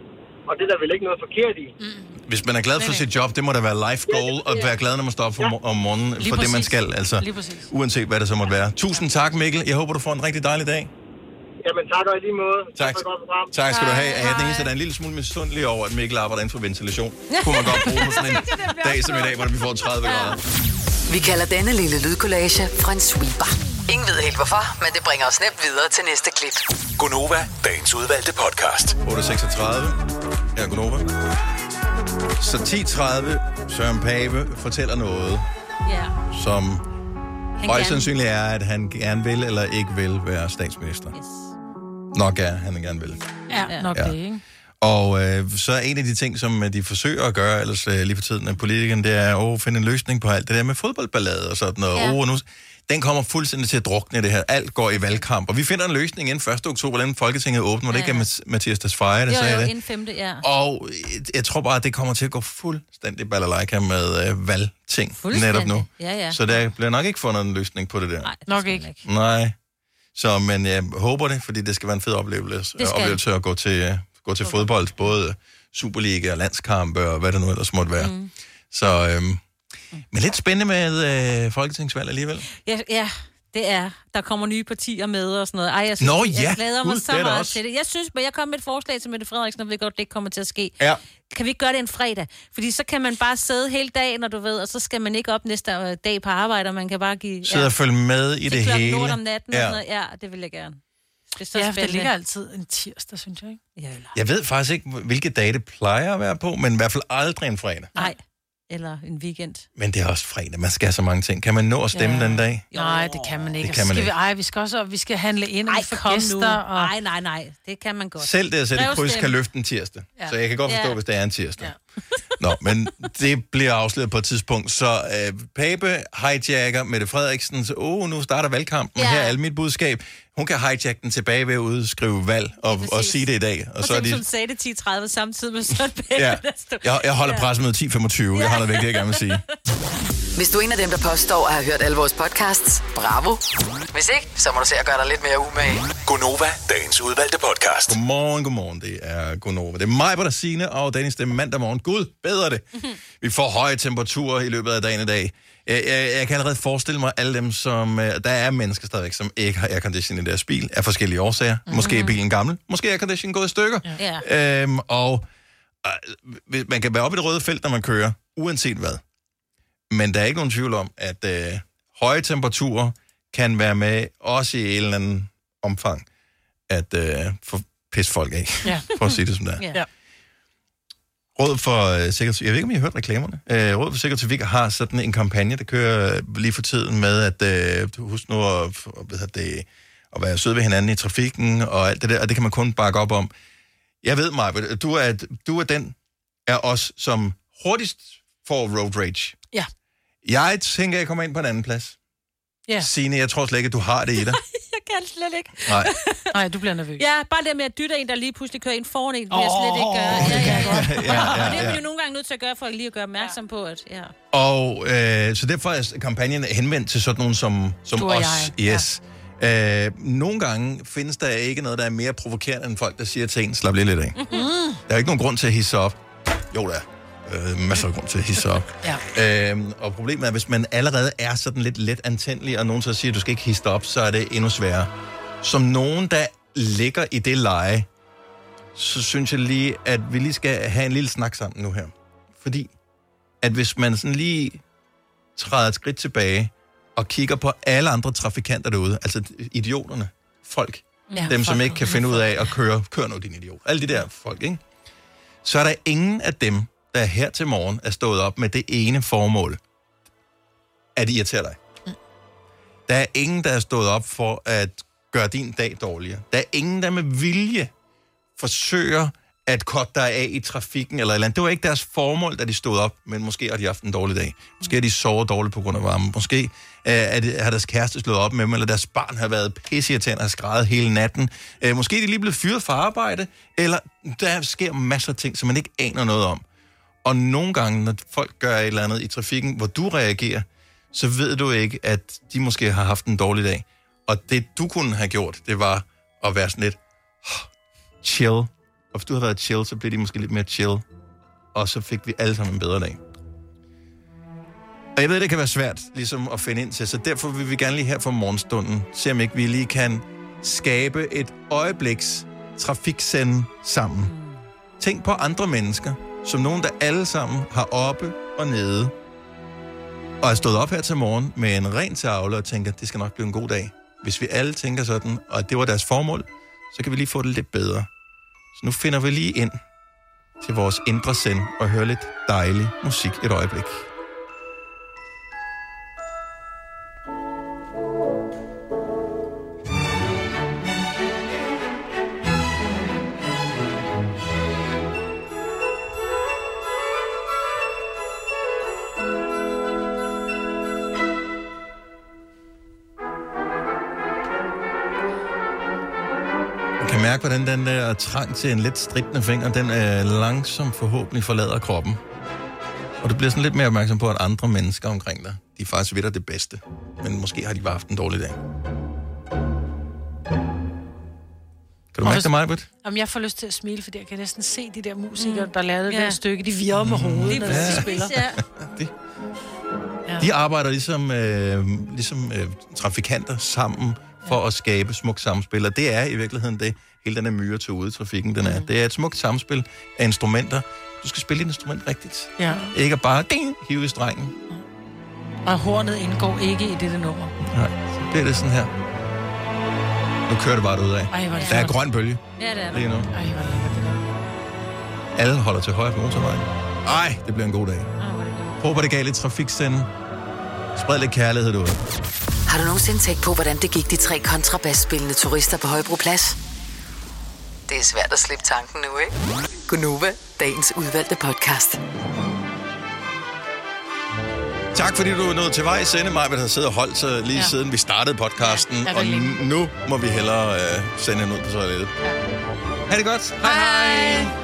Og det er der vel ikke noget forkert i. Mm. Hvis man er glad for sit job, det må da være life goal, at være glad, når man står op for, om morgenen Lige for det, man præcis. skal. Altså, Lige præcis. uanset hvad det så måtte være. Tusind tak, Mikkel. Jeg håber, du får en rigtig dejlig dag. Jamen tak og i lige måde. Tak. Tak skal du have. Jeg er den eneste, der er en lille smule misundelig over, at Mikkel arbejder inden for ventilation. Kunne man godt bruge på sådan en dag som i dag, hvor vi får 30 grader. Vi kalder denne lille lydkollage en sweeper. Ingen ved helt hvorfor, men det bringer os nemt videre til næste klip. Gonova, dagens udvalgte podcast. 8.36. Her er Gunova. Så 10.30. Søren Pape fortæller noget, Ja. som højst sandsynligt er, at han gerne vil eller ikke vil være statsminister. Yes. Nok er, han gerne vil. Ja, nok Ja. det, ikke? Og øh, så er en af de ting, som øh, de forsøger at gøre, ellers øh, lige for tiden af politikerne, det er at finde en løsning på alt det der med fodboldballade og sådan noget. Ja. Oh, nu, den kommer fuldstændig til at drukne i det her. Alt går i valgkamp. Og vi finder en løsning inden 1. oktober, inden Folketinget åbner. Var det Ja. ikke Mat- Mathias Tesfaye, der Jo, sagde jo, det? inden femte, ja. Og jeg- jeg tror bare, at det kommer til at gå fuldstændig balalaika med øh, valgting netop nu. Ja, ja. Så der bliver nok ikke fundet en løsning på det der. Nej, Nok ikke. Nej. Så, men jeg håber det, fordi det skal være en fed oplevelse, Det skal. oplevelse at gå til, øh, gå til fodbold, både Superliga og landskampe og hvad det nu ellers måtte være. Mm. Så, øhm, men lidt spændende med øh, folketingsvalg alligevel. Ja, ja, det er. Der kommer nye partier med og sådan noget. Ej, jeg, synes, Nå jeg ja, glæder mig gud, så det meget også. til det. Jeg synes, men jeg kom med et forslag til Mette Frederiksen, og ved godt, det ikke kommer til at ske. Ja. Kan vi ikke gøre det en fredag? Fordi så kan man bare sidde hele dagen, når du ved, og så skal man ikke op næste øh, dag på arbejde, og man kan bare give... Sidde og følge med i det klokken hele. lort om natten ja. og Ja. sådan noget. Ja, det vil jeg gerne. Det er så ja, for det spændende. ligger altid en tirsdag, synes jeg, ikke? Ja, eller... Jeg ved faktisk ikke, hvilke dage det plejer at være på, men i hvert fald aldrig en fredag. Nej, eller en weekend. Men det er også fredag. Man skal have så mange ting. Kan man nå at stemme Ja. den dag? Nej, det kan man ikke. Det kan man skal ikke. Vi, ej, vi skal også vi skal handle ind, og Ej, kom gæster. nu. Og... Nej, nej, nej. Det kan man godt. Selv det at sætte et kryds kan løfte en tirsdag. Ja. Så jeg kan godt forstå, Ja. hvis det er en tirsdag. Ja. Nå, men det bliver afsløret på et tidspunkt. Så øh, Pape hijacker Mette Frederiksen. Så, oh, nu starter valgkampen. Ja. Ja. Her er alt mit budskab. Hun kan hijack den tilbage ved at udskrive valg og, og sige det i dag. Og Og så er de... hun sagde det 10.30 samtidig med Søren Pape. Ja. Jeg, jeg holder Ja. pressemøde 10.25. Jeg har noget vigtigt, jeg gerne vil sige. Hvis du er en af dem, der påstår at have hørt alle vores podcasts, bravo. Hvis ikke, så må du se at gøre dig lidt mere umage. Gonova, dagens udvalgte podcast. Godmorgen, godmorgen. Det er Gunova. Det er mig, der Signe, og Dennis, det er mandag morgen. Gud, bedre det. Vi får høje temperaturer i løbet af dagen i dag. Jeg, jeg, jeg kan allerede forestille mig alle dem, som... øh, Der er mennesker stadigvæk, som ikke har aircondition i deres bil, af forskellige årsager. Mm-hmm. Måske er bilen gammel, måske er aircondition gået i stykker. Ja. Øhm, og øh, man kan være oppe i det røde felt, når man kører, uanset hvad. Men der er ikke nogen tvivl om, at øh, høje temperaturer kan være med, også i en eller anden omfang, at øh, få pisse folk af, Ja. for at sige det som det er. Ja. Råd for øh, Sikker Jeg ved ikke, om I har hørt reklamerne. Øh, Råd for Sikker Trafik har sådan en kampagne, der kører øh, lige for tiden med, at øh, du husk nu at, hvad det, og være søde ved hinanden i trafikken og alt det der, og det kan man kun bakke op om. Jeg ved, Maja, du er, du er den af os, som hurtigst får road rage. Ja. Jeg tænker, jeg kommer ind på en anden plads. Ja. Signe, jeg tror slet ikke, at du har det i dig. Jeg kan slet ikke. Nej. Nej, du bliver nervøs. Ja, bare det med at dytte en, der lige pludselig kører ind foran en, vil jeg slet ikke gøre. Åh, det kan jeg godt. Ja, ja, Og det er ja. man jo nogle gange nødt til at gøre, for lige at gøre opmærksom på, at... Ja. Og øh, så derfor er kampagnen henvendt til sådan nogen som, som Du og os. jeg, Yes. Ja. Øh, nogle gange findes der ikke noget, der er mere provokerende end folk, der siger til en, slap lige lidt af. Mm. Der er ikke nogen grund til at hisse op. Jo, der er. Øh, masser af grund til at hisse op. Ja. Øhm, og problemet er, hvis man allerede er sådan lidt let antændelig, og nogen så siger, at du skal ikke hisse op, så er det endnu sværere. Som nogen, der ligger i det leje, så synes jeg lige, at vi lige skal have en lille snak sammen nu her. Fordi, at hvis man sådan lige træder et skridt tilbage, og kigger på alle andre trafikanter derude, altså idioterne, folk, Ja, ja, dem som folk. ikke kan finde ud af at køre, kør nu din idiot, alle de der folk, ikke? Så er der ingen af dem, der her til morgen er stået op med det ene formål, at irritere dig. Der er ingen, der er stået op for at gøre din dag dårligere. Der er ingen, der med vilje forsøger at kotte dig af i trafikken eller et eller andet. Det var ikke deres formål, da de stod op, men måske har de haft en dårlig dag. Måske har de sovet dårligt på grund af varme. Måske øh, er det, har deres kæreste slået op med dem, eller deres barn har været pisseirriterende og har skrevet hele natten. Øh, måske er de lige blevet fyret fra arbejde, eller der sker masser af ting, som man ikke aner noget om. Og nogle gange, når folk gør et eller andet i trafikken, hvor du reagerer, så ved du ikke, at de måske har haft en dårlig dag. Og det, du kunne have gjort, det var at være sådan lidt chill. Og hvis du havde været chill, så blev de måske lidt mere chill. Og så fik vi alle sammen en bedre dag. Og jeg ved, det kan være svært ligesom at finde ind til, så derfor vil vi gerne lige her for morgenstunden se, om ikke vi lige kan skabe et øjebliks trafiksende sammen. Tænk på andre mennesker, som nogen, der alle sammen har oppe og nede, og er stået op her til morgen med en ren tavle og tænker, det skal nok blive en god dag. Hvis vi alle tænker sådan, og det var deres formål, så kan vi lige få det lidt bedre. Så nu finder vi lige ind til vores indre sind og hører lidt dejlig musik et øjeblik. Hvordan den der trang til en lidt stridende finger, den er langsomt forhåbentlig forlader kroppen. Og du bliver sådan lidt mere opmærksom på, at andre mennesker omkring dig, de faktisk ved dig det bedste. Men måske har de bare haft en dårlig dag. Kan du Og mærke det, Majbrit? Om jeg får lyst til at smile, fordi jeg kan næsten se de der musikere, der lavede det Ja. der stykke. De virrer med hovedet, Lige når de spiller. ja. De arbejder ligesom, øh, ligesom øh, trafikanter sammen for at skabe smukt samspil, og det er i virkeligheden det, hele den her myre til ude i trafikken, den er. Det er et smukt samspil af instrumenter. Du skal spille dit instrument rigtigt. Ja. Ikke bare ding, hive i strengen. Og hornet indgår ikke i dette nummer. Nej, så bliver det sådan her. Nu kører det bare ud af. Ej, det Der er grøn bølge Ja, det er lige nu. Ej, hvor det lækkert. Alle holder til højre på motorvejen. Ej, det bliver en god dag. Håber det gav lidt trafiksende. Spred lidt kærlighed ud. Har du nogensinde tænkt på, hvordan det gik de tre kontrabasspillende turister på Højbroplads? Det er svært at slippe tanken nu, ikke? Gunova, dagens udvalgte podcast. Tak fordi du er nået til vej sende mig, har siddet og holdt sig lige ja. siden vi startede podcasten. Ja, og nu må vi hellere øh, sende hende ud på toilettet. Ja. Ha' det godt. Hej hej. hej.